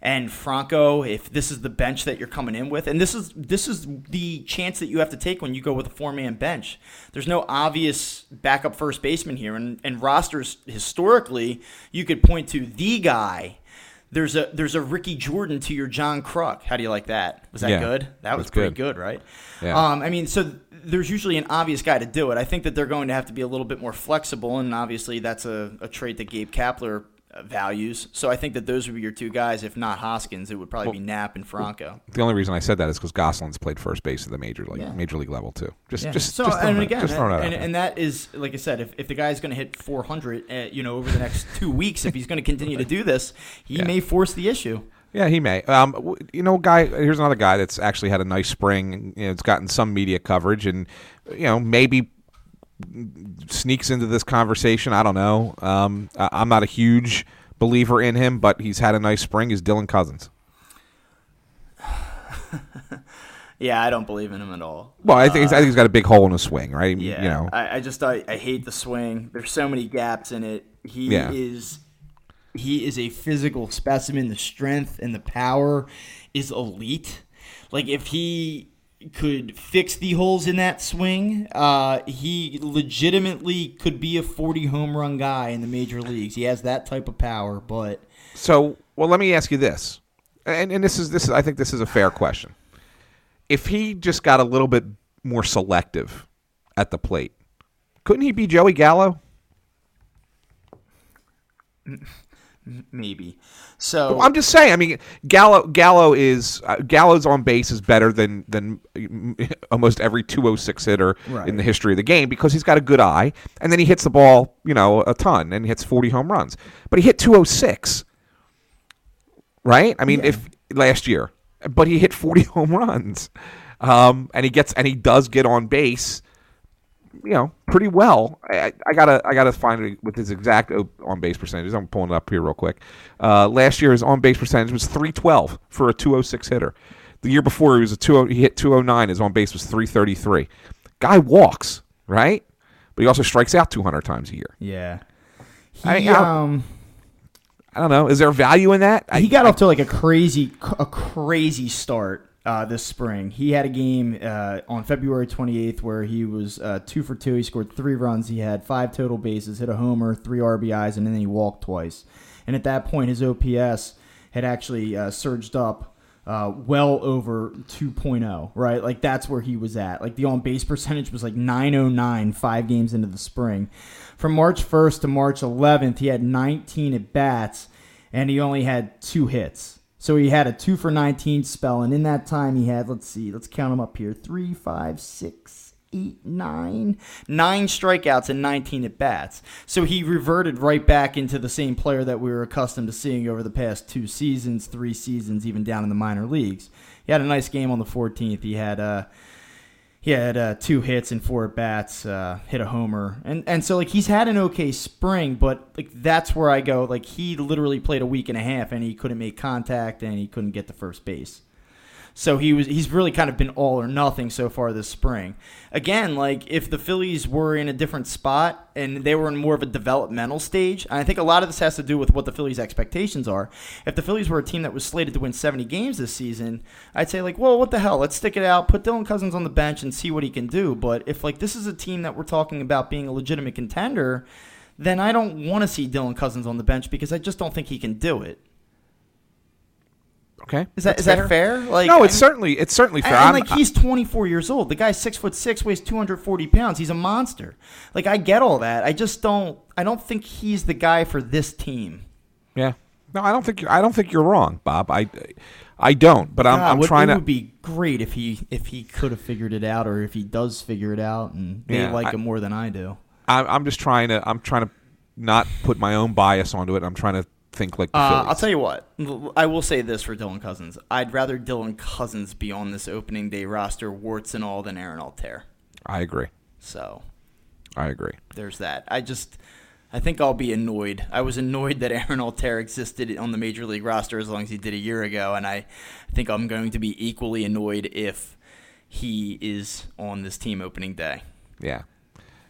S1: and Franco, if this is the bench that you're coming in with, and this is this is the chance that you have to take when you go with a four man bench. There's no obvious backup first baseman here, and, and rosters historically, you could point to the guy. There's a there's a Ricky Jordan to your John Kruk. How do you like that? Was that
S2: Yeah,
S1: good? That was pretty
S2: good.
S1: good, right?
S2: Yeah.
S1: Um, I mean, so there's usually an obvious guy to do it. I think that they're going to have to be a little bit more flexible, and obviously that's a, a trait that Gabe Kapler values. So I think that those would be your two guys. If not Hoskins, it would probably well, be Knapp and Franco.
S2: The only reason I said that is because Gosselin's played first base at the major league, yeah. major league level too. Just, yeah. just, so, just
S1: and again,
S2: just
S1: that, and, and, that is like I said, if, if the guy's going to hit 400, uh, you know, over the next two weeks, if he's going to continue to do this, he yeah. may force the issue.
S2: Yeah, he may. Um, you know, guy. Here's another guy that's actually had a nice spring. You know, it's gotten some media coverage, and you know, maybe sneaks into this conversation. I don't know. Um, I'm not a huge believer in him, but he's had a nice spring. Is Dylan Cozens?
S1: yeah, I don't believe in him at all.
S2: Well, I think, uh, I think he's got a big hole in his swing, right?
S1: Yeah,
S2: you know,
S1: I, I just I, I, hate the swing. There's so many gaps in it. He yeah. is he is a physical specimen. The strength and the power is elite. Like if he could fix the holes in that swing. Uh, he legitimately could be a 40 home run guy in the major leagues. He has that type of power, but
S2: so well. Let me ask you this, and, and this is this is I think this is a fair question. If he just got a little bit more selective at the plate, couldn't he be Joey Gallo?
S1: maybe. So
S2: well, I'm just saying. I mean, Gallo Gallo is uh, Gallo's on base is better than than almost every 206 hitter right. in the history of the game because he's got a good eye, and then he hits the ball, you know, a ton, and he hits 40 home runs. But he hit 206, right? I mean, yeah. if last year, but he hit 40 home runs, um, and he gets and he does get on base you know pretty well. I, I, gotta I gotta find it with his exact on base percentages. I'm pulling it up here real quick. Uh, last year his on base percentage was 312 for a 206 hitter. The year before he was a 20 he hit 209. His on base was 333. Guy walks right, but he also strikes out 200 times a year.
S1: Yeah.
S2: He, I, um. I don't know. Is there value in that?
S1: He got off to like a crazy, a crazy start uh, this spring. He had a game uh, on February 28th where he was uh, two for two. He scored three runs. He had five total bases, hit a homer, three RBIs, and then he walked twice. And at that point, his OPS had actually uh, surged up. Uh, well over 2.0, right? Like that's where he was at. Like the on base percentage was like 909 five games into the spring. From March 1st to March 11th, he had 19 at bats and he only had two hits. So he had a two for 19 spell, and in that time he had, let's see, let's count them up here three, five, six, eight, nine, nine strikeouts and 19 at bats. So he reverted right back into the same player that we were accustomed to seeing over the past two seasons, three seasons, even down in the minor leagues. He had a nice game on the 14th. He had, uh, he had uh, two hits and four at bats, uh, hit a homer, and and so like he's had an okay spring, but like that's where I go. Like he literally played a week and a half, and he couldn't make contact, and he couldn't get to first base. So he was he's really kind of been all or nothing so far this spring. Again, like if the Phillies were in a different spot and they were in more of a developmental stage, I think a lot of this has to do with what the Phillies' expectations are. If the Phillies were a team that was slated to win 70 games this season, I'd say like, well, what the hell? Let's stick it out, put Dylan Cozens on the bench and see what he can do. But if like this is a team that we're talking about being a legitimate contender, then I don't want to see Dylan Cozens on the bench because I just don't think he can do it.
S2: Okay,
S1: is that is fair. that fair?
S2: Like, no, it's I certainly it's certainly fair.
S1: And, like he's 24 years old. The guy's six foot six, weighs 240 pounds. He's a monster. Like I get all that. I just don't. I don't think he's the guy for this team.
S2: Yeah. No, I don't think you're, I don't think you're wrong, Bob. I, I don't. But I'm, I'm trying
S1: to.
S2: It
S1: would be great if he if he could have figured it out, or if he does figure it out, and they yeah, like I, him more than I do.
S2: I, I'm just trying to. I'm trying to not put my own bias onto it. I'm trying to think like the uh,
S1: I'll tell you what. I will say this for Dylan Cozens. I'd rather Dylan Cozens be on this opening day roster, warts and all, than Aaron Altherr.
S2: I agree.
S1: So,
S2: I agree.
S1: There's that. I just, I think I'll be annoyed. I was annoyed that Aaron Altherr existed on the major league roster as long as he did a year ago, and I think I'm going to be equally annoyed if he is on this team opening day.
S2: Yeah,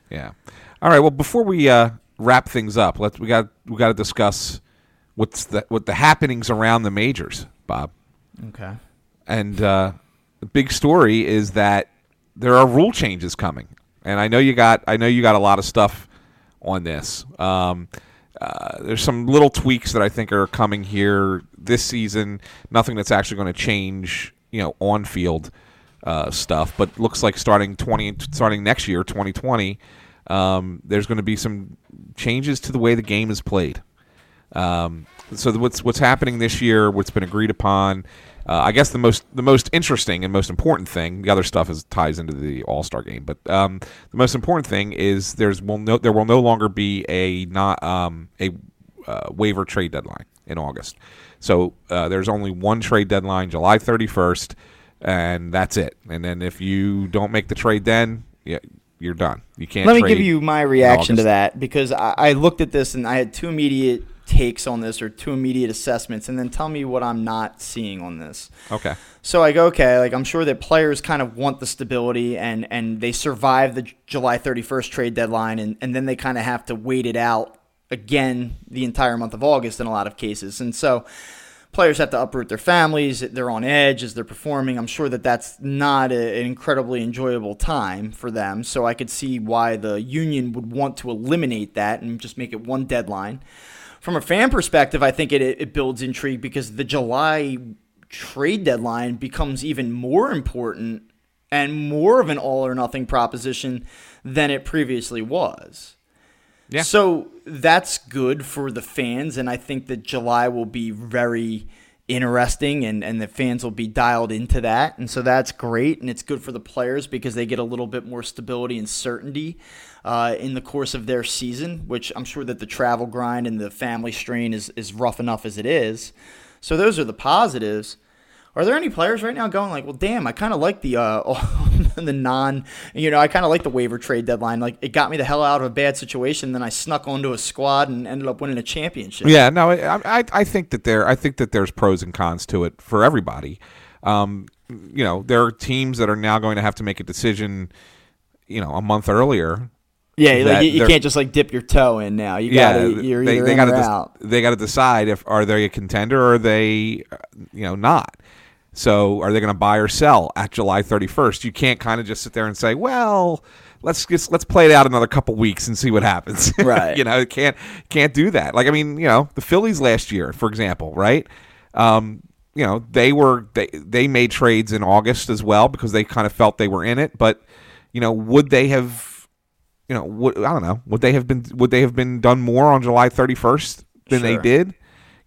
S2: yeah. All right. Well, before we uh, wrap things up, let's we got we got to discuss what's the what the happenings around the majors, Bob.
S1: Okay.
S2: And uh, the big story is that there are rule changes coming, and I know you got I know you got a lot of stuff on this. Um, uh, there's some little tweaks that I think are coming here this season. Nothing that's actually going to change, you know, on field uh, stuff. But looks like starting twenty starting next year, 2020, um, there's going to be some changes to the way the game is played. Um, so the, what's what's happening this year? What's been agreed upon? Uh, I guess the most the most interesting and most important thing. The other stuff is ties into the All Star game, but um, the most important thing is there's will no there will no longer be a not um, a uh, waiver trade deadline in August. So uh, there's only one trade deadline, July 31st, and that's it. And then if you don't make the trade, then yeah, you're done. You can't.
S1: Let me give you my reaction to that because I, I looked at this and I had two immediate takes on this or two immediate assessments, and then tell me what I'm not seeing on this.
S2: Okay.
S1: So I go, okay, like I'm sure that players kind of want the stability and and they survive the July 31st trade deadline, and and then they kind of have to wait it out again the entire month of August in a lot of cases, and so players have to uproot their families. They're on edge as they're performing. I'm sure that that's not a, an incredibly enjoyable time for them. So I could see why the union would want to eliminate that and just make it one deadline. From a fan perspective, I think it, it builds intrigue because the July trade deadline becomes even more important and more of an all or nothing proposition than it previously was. Yeah. So that's good for the fans, and I think that July will be very interesting and, and the fans will be dialed into that. And so that's great. And it's good for the players because they get a little bit more stability and certainty uh, in the course of their season, which I'm sure that the travel grind and the family strain is, is rough enough as it is. So those are the positives. Are there any players right now going like, well, damn, I kind of like the uh, the non, you know, I kind of like the waiver trade deadline. Like, it got me the hell out of a bad situation. Then I snuck onto a squad and ended up winning a championship.
S2: Yeah, no, I, I, I think that there, I think that there's pros and cons to it for everybody. Um, you know, there are teams that are now going to have to make a decision, you know, a month earlier
S1: yeah, like you, you can't just like dip your toe in now. You yeah, gotta, you're they, they gotta out.
S2: They got to decide if are they a contender or are they, uh, you know, not. So are they going to buy or sell at July 31st? You can't kind of just sit there and say, well, let's just let's play it out another couple weeks and see what happens.
S1: Right.
S2: you know, can't can't do that. Like I mean, you know, the Phillies last year, for example, right? Um, you know, they were they they made trades in August as well because they kind of felt they were in it, but you know, would they have you know, I don't know, would they have been would they have been done more on July 31st than sure. they did?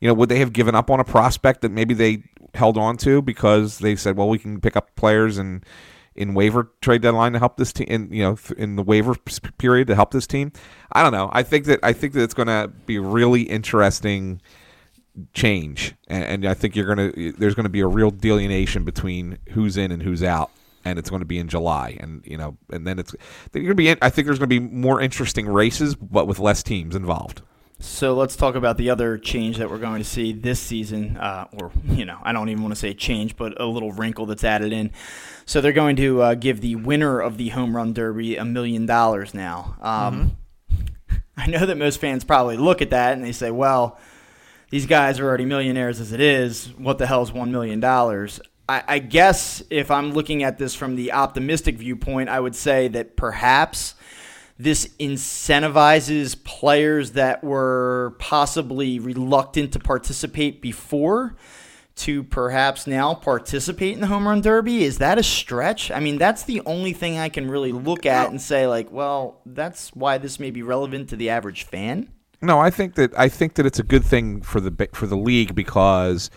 S2: You know, would they have given up on a prospect that maybe they held on to because they said, well, we can pick up players and in waiver trade deadline to help this team in you know in the waiver period to help this team. I don't know. I think that I think that it's going to be really interesting change, and, and I think you're going to there's going to be a real delineation between who's in and who's out. And it's going to be in July, and you know, and then it's going to be. I think there's going to be more interesting races, but with less teams involved.
S1: So let's talk about the other change that we're going to see this season, uh, or you know, I don't even want to say change, but a little wrinkle that's added in. So they're going to uh, give the winner of the home run derby a million dollars now. Um, mm-hmm. I know that most fans probably look at that and they say, "Well, these guys are already millionaires as it is. What the hell is one million dollars?" I, I guess if I'm looking at this from the optimistic viewpoint, I would say that perhaps this incentivizes players that were possibly reluctant to participate before to perhaps now participate in the home run derby. Is that a stretch? I mean that's the only thing i can really look at and say like well that's why this may be relevant to the average fan.
S2: No i think that i think that it's a good thing for the for the league because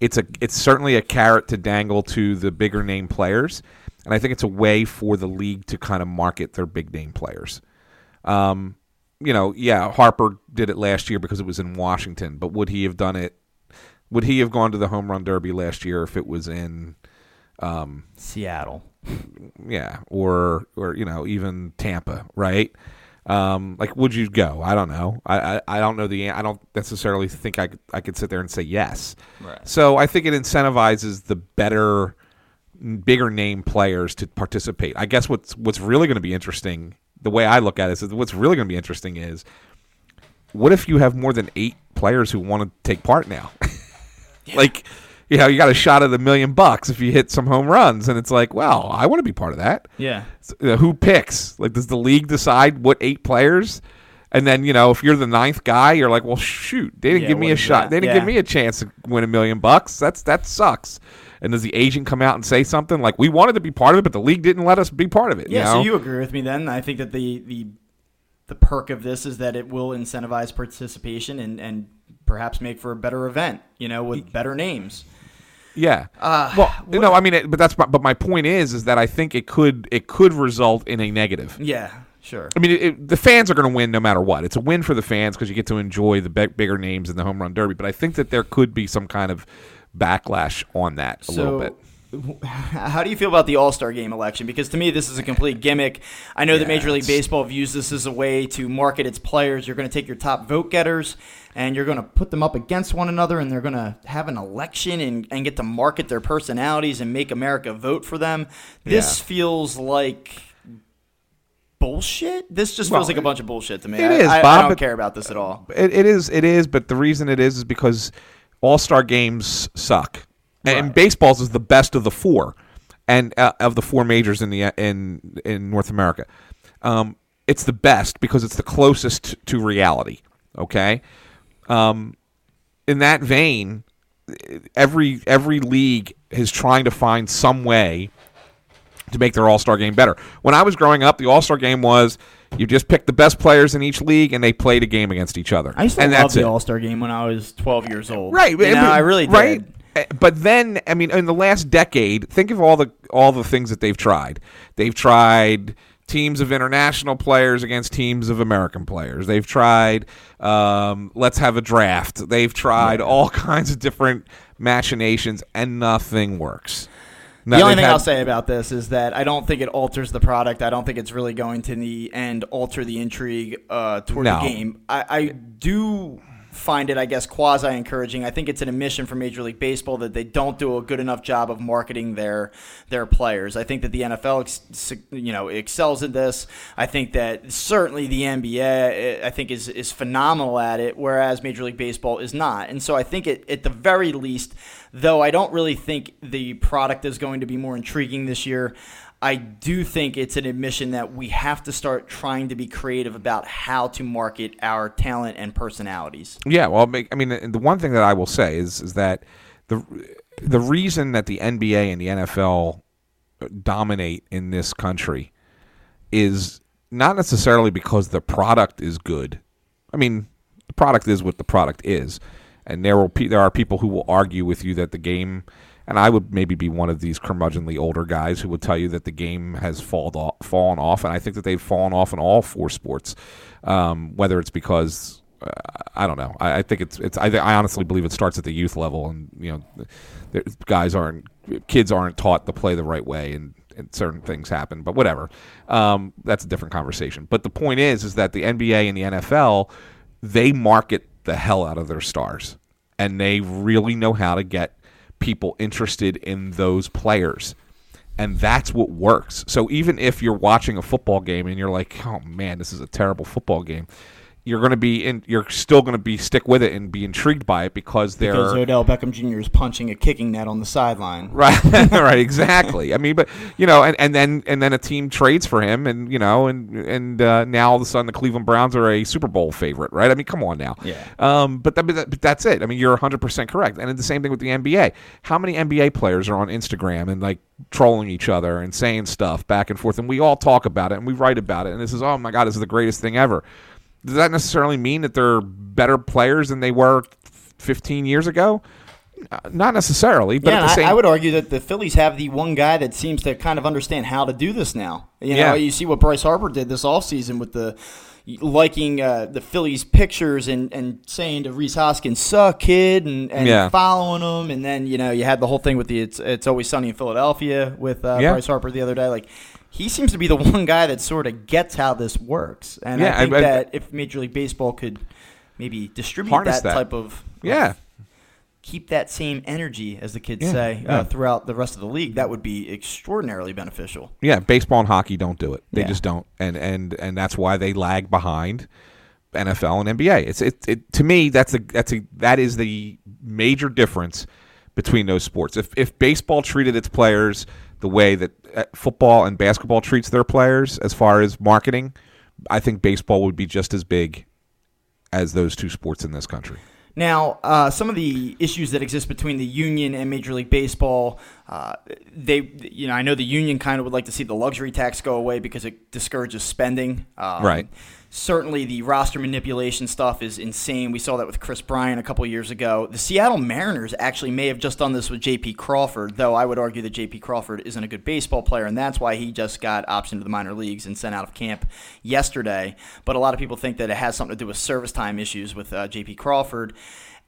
S2: it's a it's certainly a carrot to dangle to the bigger name players and I think it's a way for the league to kind of market their big name players. Um, you know, yeah, Harper did it last year because it was in Washington, but would he have done it? Would he have gone to the home run derby last year if it was in um,
S1: Seattle?
S2: Yeah, or or you know even Tampa, right? Um, like, would you go? I don't know. I, I, I don't know the. I don't necessarily think I I could sit there and say yes. Right. So I think it incentivizes the better bigger name players to participate. I guess what's what's really going to be interesting, the way I look at it is what's really going to be interesting is what if you have more than eight players who want to take part now? yeah. Like, you know, you got a shot at a million bucks if you hit some home runs, and it's like, well, I want to be part of that.
S1: Yeah.
S2: So, you know, who picks? Like, does the league decide what eight players? And then you know, if you're the ninth guy, you're like, well, shoot, they didn't yeah, give me a shot. That? They didn't yeah. give me a chance to win a million bucks. That's that sucks. And does the agent come out and say something like, "We wanted to be part of it, but the league didn't let us be part of it"?
S1: Yeah.
S2: You know?
S1: So you agree with me then? I think that the the the perk of this is that it will incentivize participation and and perhaps make for a better event, you know, with better names.
S2: Yeah.
S1: Uh,
S2: well, no, I mean, it, but that's my, but my point is, is that I think it could it could result in a negative.
S1: Yeah, sure.
S2: I mean, it, it, the fans are going to win no matter what. It's a win for the fans because you get to enjoy the big, bigger names in the home run derby. But I think that there could be some kind of backlash on that a little bit.
S1: How do you feel about the All Star Game election? Because to me, this is a complete gimmick. I know
S2: Yeah,
S1: that Major League Baseball views this as a way to market its players. You're going to take your top vote getters and you're going to put them up against one another, and they're going to have an election and, and get to market their personalities and make America vote for them. This
S2: Yeah.
S1: feels like bullshit. This just
S2: Well,
S1: feels like a bunch of bullshit to me.
S2: it
S1: I,
S2: is,
S1: I, I don't care about this at all.
S2: It, it is. It is. But the reason it is is because All Star games suck, and
S1: Right.
S2: baseball's is the best of the four, and uh, of the four majors in the in in North America. Um, it's the best because it's the closest to reality. Okay. Um, in that vein, every every league is trying to find some way to make their All Star game better. When I was growing up, the All Star game was you just picked the best players in each league and they played a game against each other.
S1: I used to
S2: and
S1: love the. All Star Game when I was 12 years old.
S2: Right,
S1: You know, I really did.
S2: right. Uh, But then, I mean, in the last decade, think of all the all the things that they've tried. They've tried teams of international players against teams of American players. They've tried um, let's have a draft. They've tried all kinds of different machinations, and nothing works. No,
S1: the only thing
S2: had-
S1: I'll say about this is that I don't think it alters the product. I don't think it's really going to in the end alter the intrigue uh, toward
S2: No.
S1: the game. I, I do find it, I guess, quasi encouraging. I think it's an admission from Major League Baseball that they don't do a good enough job of marketing their their players. I think that the NFL, ex- you know, excels at this. I think that certainly the NBA, eh, I think, is is phenomenal at it, whereas Major League Baseball is not. And so I think it, at the very least, though I don't really think the product is going to be more intriguing this year. I do think it's an admission that we have to start trying to be creative about how to market our talent and personalities.
S2: Yeah, well, I mean, the one thing that I will say is is that the the reason that the NBA and the NFL dominate in this country is not necessarily because the product is good. I mean, the product is what the product is, and there will there are people who will argue with you that the game. And I would maybe be one of these curmudgeonly older guys who would tell you that the game has fallen off, fallen off, and I think that they've fallen off in all four sports. Um, whether it's because uh, I don't know, I, I think it's it's I, I honestly believe it starts at the youth level, and you know, the, guys aren't kids aren't taught to play the right way, and, and certain things happen. But whatever, um, that's a different conversation. But the point is, is that the NBA and the NFL they market the hell out of their stars, and they really know how to get people interested in those players. And that's what works. So even if you're watching a football game and you're like, "Oh man, this is a terrible football game," you're going to be in. You're still going to be stick with it and be intrigued by it because they're
S1: Because Odell Beckham Jr. is punching a kicking net on the sideline.
S2: right right exactly i mean but you know and, and then and then a team trades for him and you know and and uh, now all of a sudden the cleveland browns are a super bowl favorite right i mean come on now
S1: Yeah.
S2: um but, that, but that's it i mean you're 100% correct and the same thing with the nba how many nba players are on instagram and like trolling each other and saying stuff back and forth and we all talk about it and we write about it and this is oh my god this is the greatest thing ever does that necessarily mean that they're better players than they were 15 years ago Uh, not necessarily but
S1: yeah,
S2: at the same
S1: I, I would argue that the Phillies have the one guy that seems to kind of understand how to do this now. You know,
S2: Yeah.
S1: you see what Bryce Harper did this offseason with the liking uh, the Phillies pictures and, and saying to Rhys Hoskins, suck, kid, and, and
S2: Yeah.
S1: following him. And then, you know, you had the whole thing with the It's, it's Always Sunny in Philadelphia with uh,
S2: Yeah.
S1: Bryce Harper the other day. Like, he seems to be the one guy that sort of gets how this works. And
S2: Yeah,
S1: I think
S2: I- I-
S1: that if Major League Baseball could maybe distribute that,
S2: that.
S1: type of
S2: yeah
S1: keep that same energy, as the kids
S2: Yeah,
S1: say,
S2: yeah.
S1: uh, throughout the rest of the league, that would be extraordinarily beneficial.
S2: Yeah, baseball and hockey don't do it. They just don't, and and and that's why they lag behind NFL and NBA. It's it, it to me that's a that's a that is the major difference between those sports. If if baseball treated its players the way that uh, football and basketball treats their players as far as marketing, I think baseball would be just as big as those two sports in this country.
S1: Now, uh, some of the issues that exist between the union and Major League Baseball, uh, they, you know, I know the union kind of would like to see the luxury tax go away because it discourages spending.
S2: Um, right.
S1: Certainly, the roster manipulation stuff is insane. We saw that with Kris Bryant a couple years ago. The Seattle Mariners actually may have just done this with J.P. Crawford, though I would argue that J.P. Crawford isn't a good baseball player, and that's why he just got optioned to the minor leagues and sent out of camp yesterday. But a lot of people think that it has something to do with service time issues with uh, J.P. Crawford.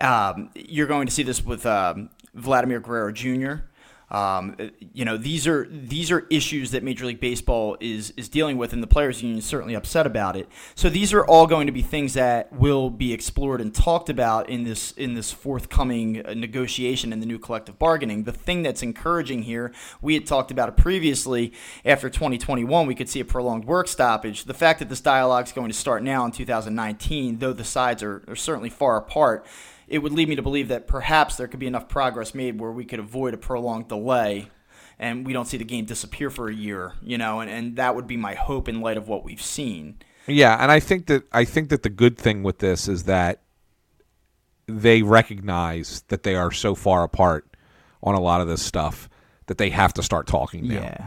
S1: Um, you're going to see this with um, Vladimir Guerrero Jr. Um, you know, these are these are issues that Major League Baseball is is dealing with, and the players' union is certainly upset about it. So these are all going to be things that will be explored and talked about in this in this forthcoming uh, negotiation in the new collective bargaining. The thing that's encouraging here, we had talked about it previously. After 2021, we could see a prolonged work stoppage. The fact that this dialogue is going to start now in 2019, though the sides are, are certainly far apart it would lead me to believe that perhaps there could be enough progress made where we could avoid a prolonged delay and we don't see the game disappear for a year, you know, and, and that would be my hope in light of what we've seen.
S2: Yeah, and I think that I think that the good thing with this is that they recognize that they are so far apart on a lot of this stuff that they have to start talking now.
S1: Yeah.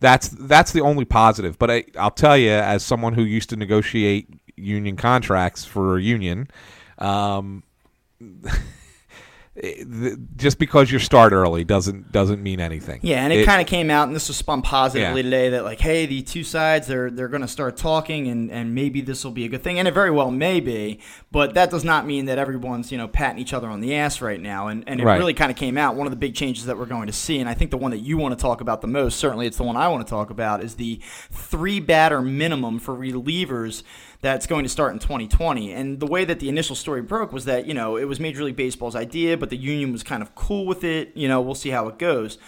S2: That's that's the only positive. But I, I'll tell you, as someone who used to negotiate union contracts for a union, um, just because you start early doesn't doesn't mean anything.
S1: Yeah, and it, it kind of came out, and this was spun positively yeah. today that like, hey, the two sides they're they're going to start talking, and and maybe this will be a good thing, and it very well may be, but that does not mean that everyone's you know patting each other on the ass right now, and and it right. really kind of came out. One of the big changes that we're going to see, and I think the one that you want to talk about the most, certainly it's the one I want to talk about, is the three batter minimum for relievers that's going to start in 2020. And the way that the initial story broke was that, you know, it was Major League Baseball's idea, but the union was kind of cool with it. You know, we'll see how it goes.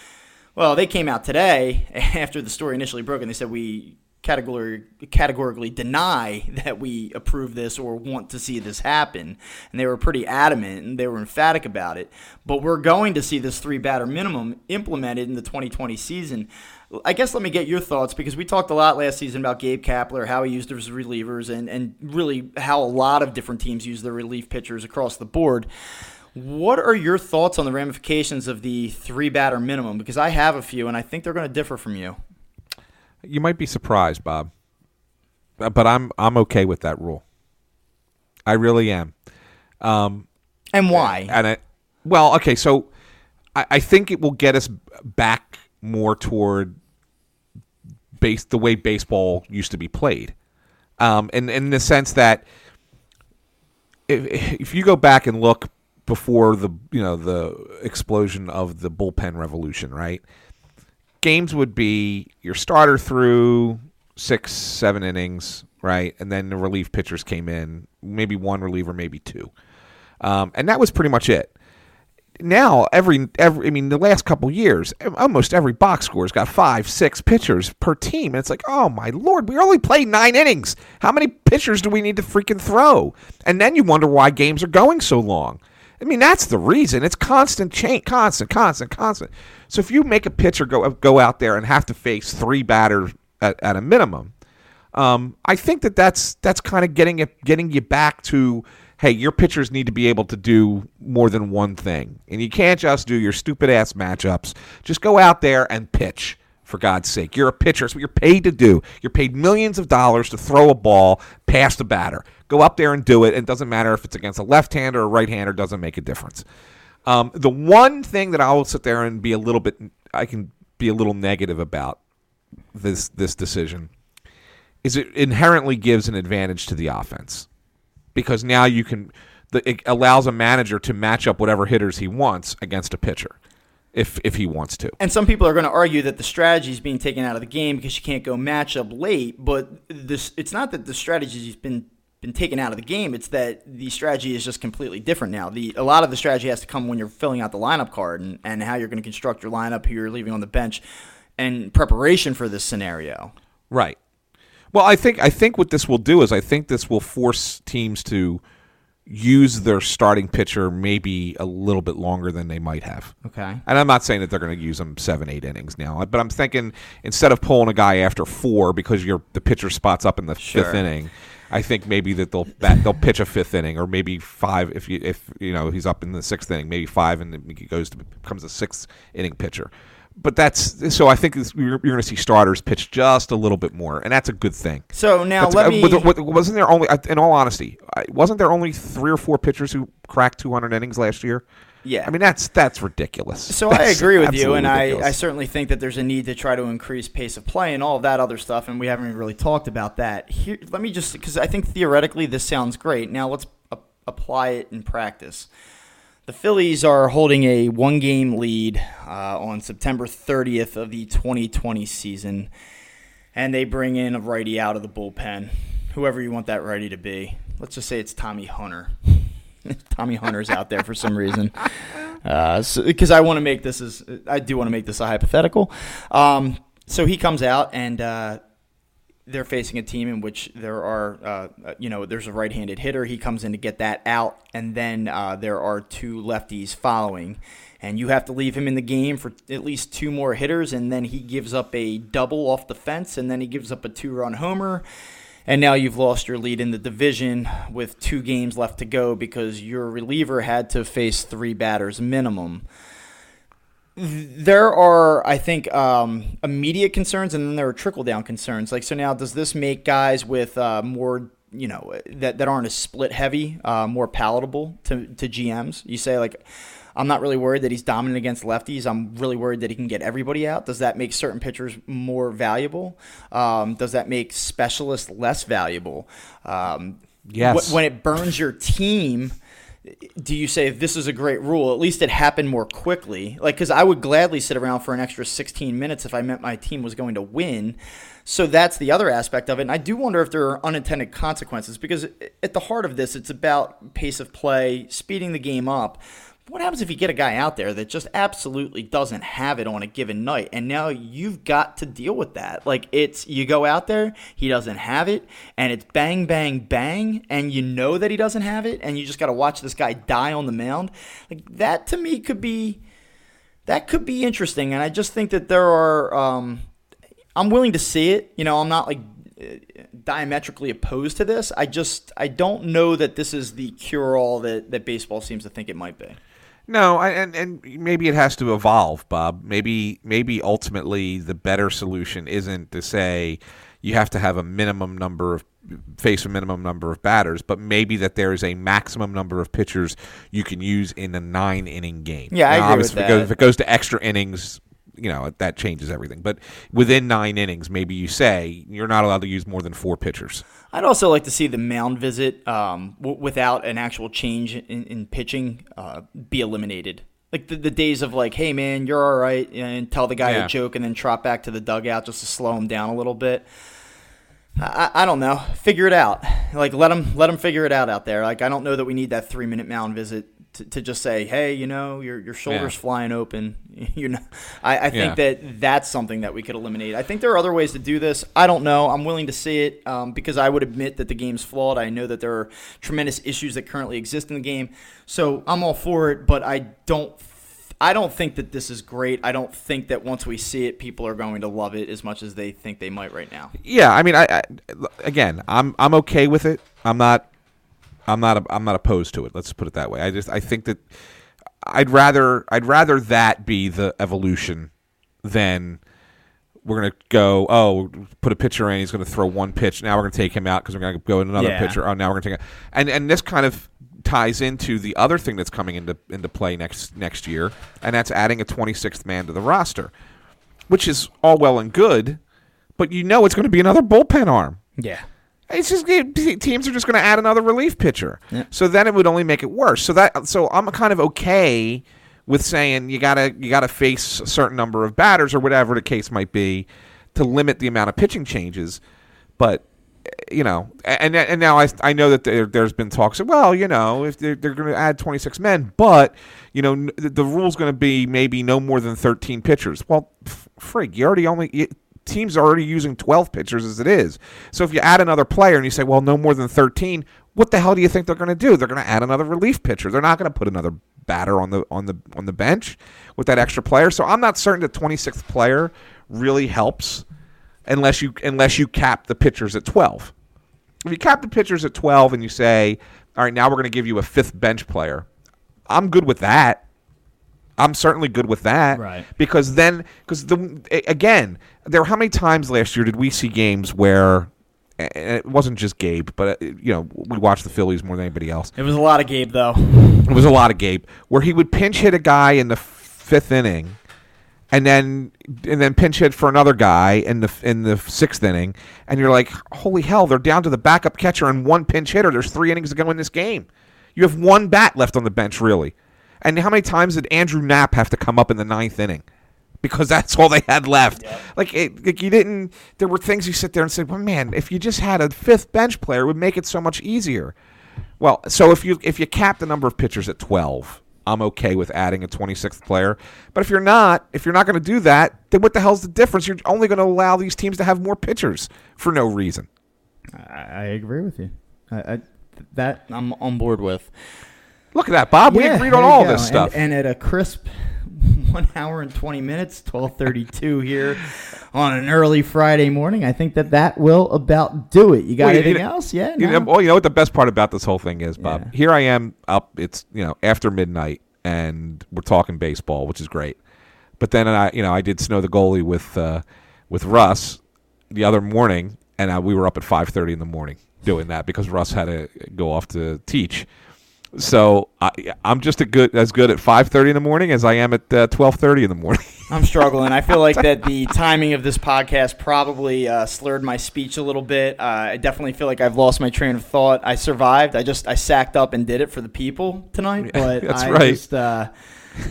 S1: Well, they came out today after the story initially broke and they said we categorically deny that we approve this or want to see this happen. And they were pretty adamant and they were emphatic about it. But we're going to see this three batter minimum implemented in the 2020 season. I guess let me get your thoughts because we talked a lot last season about Gabe Kapler, how he used his relievers, and, and really how a lot of different teams use their relief pitchers across the board. What are your thoughts on the ramifications of the three batter minimum? Because I have a few, and I think they're going to differ from you.
S2: You might be surprised, Bob, but I'm I'm okay with that rule. I really am. Um,
S1: and why?
S2: And it, well, okay, so I, I think it will get us back more toward base the way baseball used to be played, um, and, and in the sense that if, if you go back and look before the you know the explosion of the bullpen revolution, right? Games would be your starter through six, seven innings, right, and then the relief pitchers came in, maybe one reliever, maybe two, um, and that was pretty much it now every every I mean the last couple years, almost every box score's got five, six pitchers per team, and it's like, oh my lord, we only played nine innings. How many pitchers do we need to freaking throw? And then you wonder why games are going so long. I mean, that's the reason. It's constant change, constant, constant, constant. So if you make a pitcher go go out there and have to face three batters at, at a minimum, um, I think that that's that's kind of getting it getting you back to hey, your pitchers need to be able to do more than one thing. And you can't just do your stupid ass matchups. Just go out there and pitch, for God's sake. You're a pitcher. It's what you're paid to do. You're paid millions of dollars to throw a ball past a batter. Go up there and do it. It doesn't matter if it's against a left hander or a right hander, doesn't make a difference. Um, the one thing that I will sit there and be a little bit, I can be a little negative about this this decision is it inherently gives an advantage to the offense because now you can the, it allows a manager to match up whatever hitters he wants against a pitcher if if he wants to.
S1: And some people are going to argue that the strategy is being taken out of the game because you can't go match up late, but this it's not that the strategy has been been taken out of the game. It's that the strategy is just completely different now. The a lot of the strategy has to come when you're filling out the lineup card and, and how you're going to construct your lineup, who you're leaving on the bench, and preparation for this scenario.
S2: Right. Well, I think I think what this will do is I think this will force teams to use their starting pitcher maybe a little bit longer than they might have.
S1: Okay.
S2: And I'm not saying that they're going to use them seven, eight innings now, but I'm thinking instead of pulling a guy after four because your the pitcher spots up in the sure. fifth inning, I think maybe that they'll bat, they'll pitch a fifth inning or maybe five if you if you know he's up in the sixth inning, maybe five and he goes to becomes a sixth inning pitcher. But that's so. I think you're, you're going to see starters pitch just a little bit more, and that's a good thing.
S1: So now
S2: That's-
S1: let
S2: uh,
S1: me.
S2: wasn't there only, in all honesty, wasn't there only three or four pitchers who cracked 200 innings last year?
S1: Yeah.
S2: I mean that's that's ridiculous.
S1: So I agree with you, and I, I certainly think that there's a need to try to increase pace of play and all of that other stuff, and we haven't really talked about that. Here, let me just because I think theoretically this sounds great. Now let's a- apply it in practice. The Phillies are holding a one-game lead uh, on September 30th of the 2020 season, and they bring in a righty out of the bullpen, whoever you want that righty to be. Let's just say it's Tommy Hunter. Tommy Hunter's out there for some reason. Because I want to make this as I do want to make this a hypothetical. Um, so he comes out and uh, they're facing a team in which there are, uh, you know, there's a right-handed hitter. He comes in to get that out, and then uh, there are two lefties following, and you have to leave him in the game for at least two more hitters, and then he gives up a double off the fence, and then he gives up a two-run homer. And now you've lost your lead in the division with two games left to go because your reliever had to face three batters minimum. There are, I think, um, immediate concerns, and then there are trickle down concerns. Like, so now, does this make guys with uh, more, you know, that, that aren't as split heavy, uh, more palatable to, to GMs? You say, like, I'm not really worried that he's dominant against lefties. I'm really worried that he can get everybody out. Does that make certain pitchers more valuable? Um, does that make specialists less valuable? Um,
S2: Yes.
S1: wh- When it burns your team, do you say if this is a great rule? At least it happened more quickly. Like, because I would gladly sit around for an extra 16 minutes if I meant my team was going to win. So that's the other aspect of it. And I do wonder if there are unintended consequences because at the heart of this, it's about pace of play, speeding the game up. What happens if you get a guy out there that just absolutely doesn't have it on a given night? And now you've got to deal with that. Like, it's you go out there, he doesn't have it, and it's bang, bang, bang, and you know that he doesn't have it, and you just got to watch this guy die on the mound. Like, that to me could be. That could be interesting, and I just think that there are. Um, I'm willing to see it. You know, I'm not like diametrically opposed to this. I just I don't know that this is the cure all that that baseball seems to think it might be.
S2: No, I, and and maybe it has to evolve, Bob. Maybe maybe ultimately the better solution isn't to say you have to have a minimum number of face a minimum number of batters, but maybe that there is a maximum number of pitchers you can use in a nine inning game.
S1: Yeah, I
S2: Now,
S1: agree with
S2: obviously, if it goes- If it goes to extra innings, you know that changes everything. But within nine innings, maybe you say you're not allowed to use more than four pitchers.
S1: I'd also like to see the mound visit um, w- without an actual change in, in pitching uh, be eliminated. Like the, the days of like, hey man, you're all right, and tell the guy
S2: Yeah.
S1: a joke and then trot back to the dugout just to slow him down a little bit. I, I don't know. Figure it out. Like let them let them figure it out out there. Like I don't know that we need that three minute mound visit to, to just say, hey, you know, your your shoulders
S2: Yeah.
S1: flying open. You know, I, I think
S2: Yeah.
S1: that that's something that we could eliminate. I think there are other ways to do this. I don't know. I'm willing to see it um, because I would admit that the game's flawed. I know that there are tremendous issues that currently exist in the game, so I'm all for it. But I don't. I don't think that this is great. I don't think that once we see it, people are going to love it as much as they think they might right now.
S2: Yeah, I mean, I, I again, I'm I'm okay with it. I'm not, I'm not, I'm not opposed to it. Let's put it that way. I just I think that I'd rather I'd rather that be the evolution than we're gonna go. Oh, put a pitcher in. He's gonna throw one pitch. Now we're gonna take him out because we're gonna go in another
S1: Yeah.
S2: pitcher. Oh, now we're gonna take. A, and and this kind of ties into the other thing that's coming into into play next next year, and that's adding a 26th man to the roster, which is all well and good, but you know it's going to be another bullpen arm.
S1: Yeah.
S2: It's just it- teams are just going to add another relief pitcher.
S1: Yeah.
S2: So then it would only make it worse. So that so I'm kind of okay with saying you gotta you gotta face a certain number of batters or whatever the case might be to limit the amount of pitching changes. But you know, and and now I I know that there, there's been talks of well, you know, if they're, they're going to add 26 men, but you know the, the rule's going to be maybe no more than 13 pitchers. Well, f- frig, you already only. You, Teams are already using 12 pitchers as it is. So if you add another player and you say, well, no more than 13, what the hell do you think they're going to do? They're going to add another relief pitcher. They're not going to put another batter on the on the on the bench with that extra player. So I'm not certain the 26th player really helps unless you unless you cap the pitchers at 12. If you cap the pitchers at 12 and you say, all right, now we're going to give you a fifth bench player, I'm good with that. I'm certainly good with that.
S1: Right.
S2: Because then, because the again, there how many times last year did we see games where it wasn't just Gabe, but uh, you know we watched the Phillies more than anybody else.
S1: It was a lot of Gabe though.
S2: It was a lot of Gabe where he would pinch hit a guy in the fifth inning, and then and then pinch hit for another guy in the in the sixth inning, and you're like, holy hell, they're down to the backup catcher and one pinch hitter. There's three innings to go in this game. You have one bat left on the bench, really. And how many times did Andrew Knapp have to come up in the ninth inning? Because that's all they had left. Like, it, like you didn't. There were things you sit there and say, "Well, man, if you just had a fifth bench player, it would make it so much easier." Well, so if you if you cap the number of pitchers at twelve, I'm okay with adding a 26th player. But if you're not, if you're not going to do that, then what the hell's the difference? You're only going to allow these teams to have more pitchers for no reason.
S1: I, I agree with you. I, I, that I'm on board with.
S2: Look at that, Bob. We agreed on all this stuff.
S1: And, and at a crisp one hour and 20 minutes, 1232 here on an early Friday morning, I think that that will about do it. You got
S2: Well, you-
S1: anything
S2: you know-
S1: else? Yeah.
S2: You know, well, you know what the best part about this whole thing is, Bob.
S1: Yeah.
S2: Here I am up. It's you know after midnight, and we're talking baseball, which is great. But then I, you know, I did snow the goalie with uh, with Russ the other morning, and uh, we were up at five thirty in the morning doing that because Russ had to go off to teach. So I, I'm just a good as good at five thirty in the morning as I am at uh, twelve thirty in the morning.
S1: I'm struggling. I feel like that the timing of this podcast probably uh, slurred my speech a little bit. Uh, I definitely feel like I've lost my train of thought. I survived. I just I sacked up and did it for the people tonight. But
S2: that's
S1: I
S2: right.
S1: Just, uh,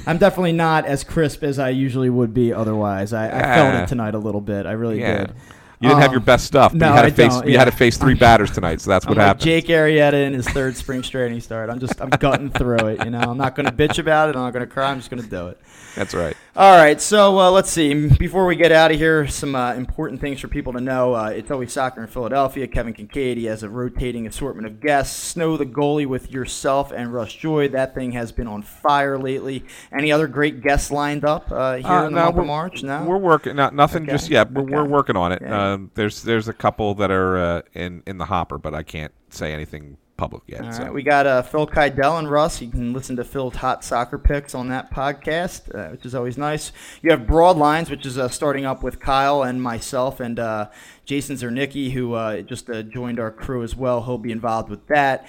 S1: I'm definitely not as crisp as I usually would be otherwise. I, I felt it tonight a little bit. I really
S2: yeah,
S1: did.
S2: You didn't have
S1: Um,
S2: your best stuff. But
S1: no,
S2: you had to
S1: I
S2: face
S1: don't,
S2: you had to face three batters tonight, so that's
S1: I'm
S2: what
S1: like
S2: happened.
S1: Jake Arrieta in his third spring training start. I'm just I'm gutting through it. You know, I'm not going to bitch about it. I'm not going to cry. I'm just going to do it.
S2: That's right.
S1: All right, so uh, let's see. Before we get out of here, some uh, important things for people to know. Uh, it's always soccer in Philadelphia. Kevin Kinkead he has a rotating assortment of guests. Snow the goalie with yourself and Russ Joy. That thing has been on fire lately. Any other great guests lined up uh, here
S2: Uh,
S1: in the
S2: no,
S1: month of March? No,
S2: we're working. Not nothing
S1: Okay,
S2: just yet. We're, we're working on it.
S1: Yeah.
S2: Um, there's there's a couple that are uh, in in the hopper, but I can't say anything public yet.
S1: All
S2: so.
S1: right, we got uh, Phil Kydell and Russ. You can listen to Phil's hot soccer picks on that podcast, uh, which is always nice. You have Broadlines, which is uh, starting up with Kyle and myself and uh, Jason Zernicki, who uh, just uh, joined our crew as well. He'll be involved with that.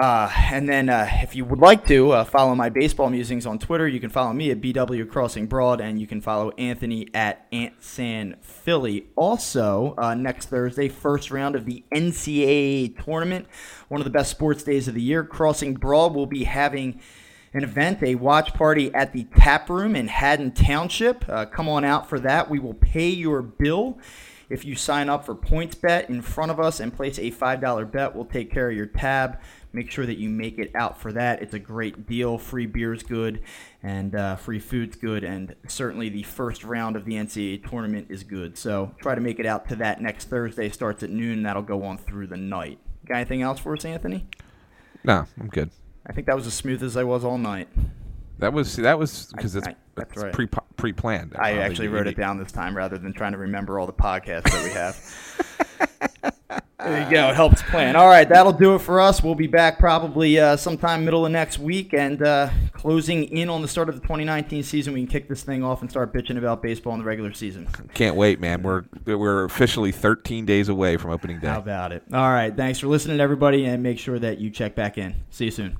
S1: Uh, and then, uh, if you would like to uh, follow my baseball musings on Twitter, you can follow me at BW Crossing Broad, and you can follow Anthony at Ant San Philly. Also, uh, next Thursday, first round of the NCAA tournament, one of the best sports days of the year. Crossing Broad will be having an event, a watch party at the Tap Room in Haddon Township. Uh, come on out for that. We will pay your bill. If you sign up for PointsBet in front of us and place a $5 bet, we'll take care of your tab. Make sure that you make it out for that. It's a great deal. Free beer's good, and uh, free food's good, and certainly the first round of the NCAA tournament is good. So try to make it out to that next Thursday. Starts at noon. That'll go on through the night. Got anything else for us, Anthony?
S2: no, I'm good.
S1: I think that was as smooth as I was all night.
S2: That was that was because it's,
S1: I- that's
S2: it's
S1: right.
S2: pre pre planned.
S1: I actually wrote it down this time rather than trying to remember all the podcasts that we have. there you go. It helps plan. All right, that'll do it for us. We'll be back probably uh, sometime middle of next week and uh, closing in on the start of the 2019 season. We can kick this thing off and start bitching about baseball in the regular season.
S2: Can't wait, man. We're we're officially 13 days away from opening day.
S1: How about it? All right. Thanks for listening, everybody, and make sure that you check back in. See you soon.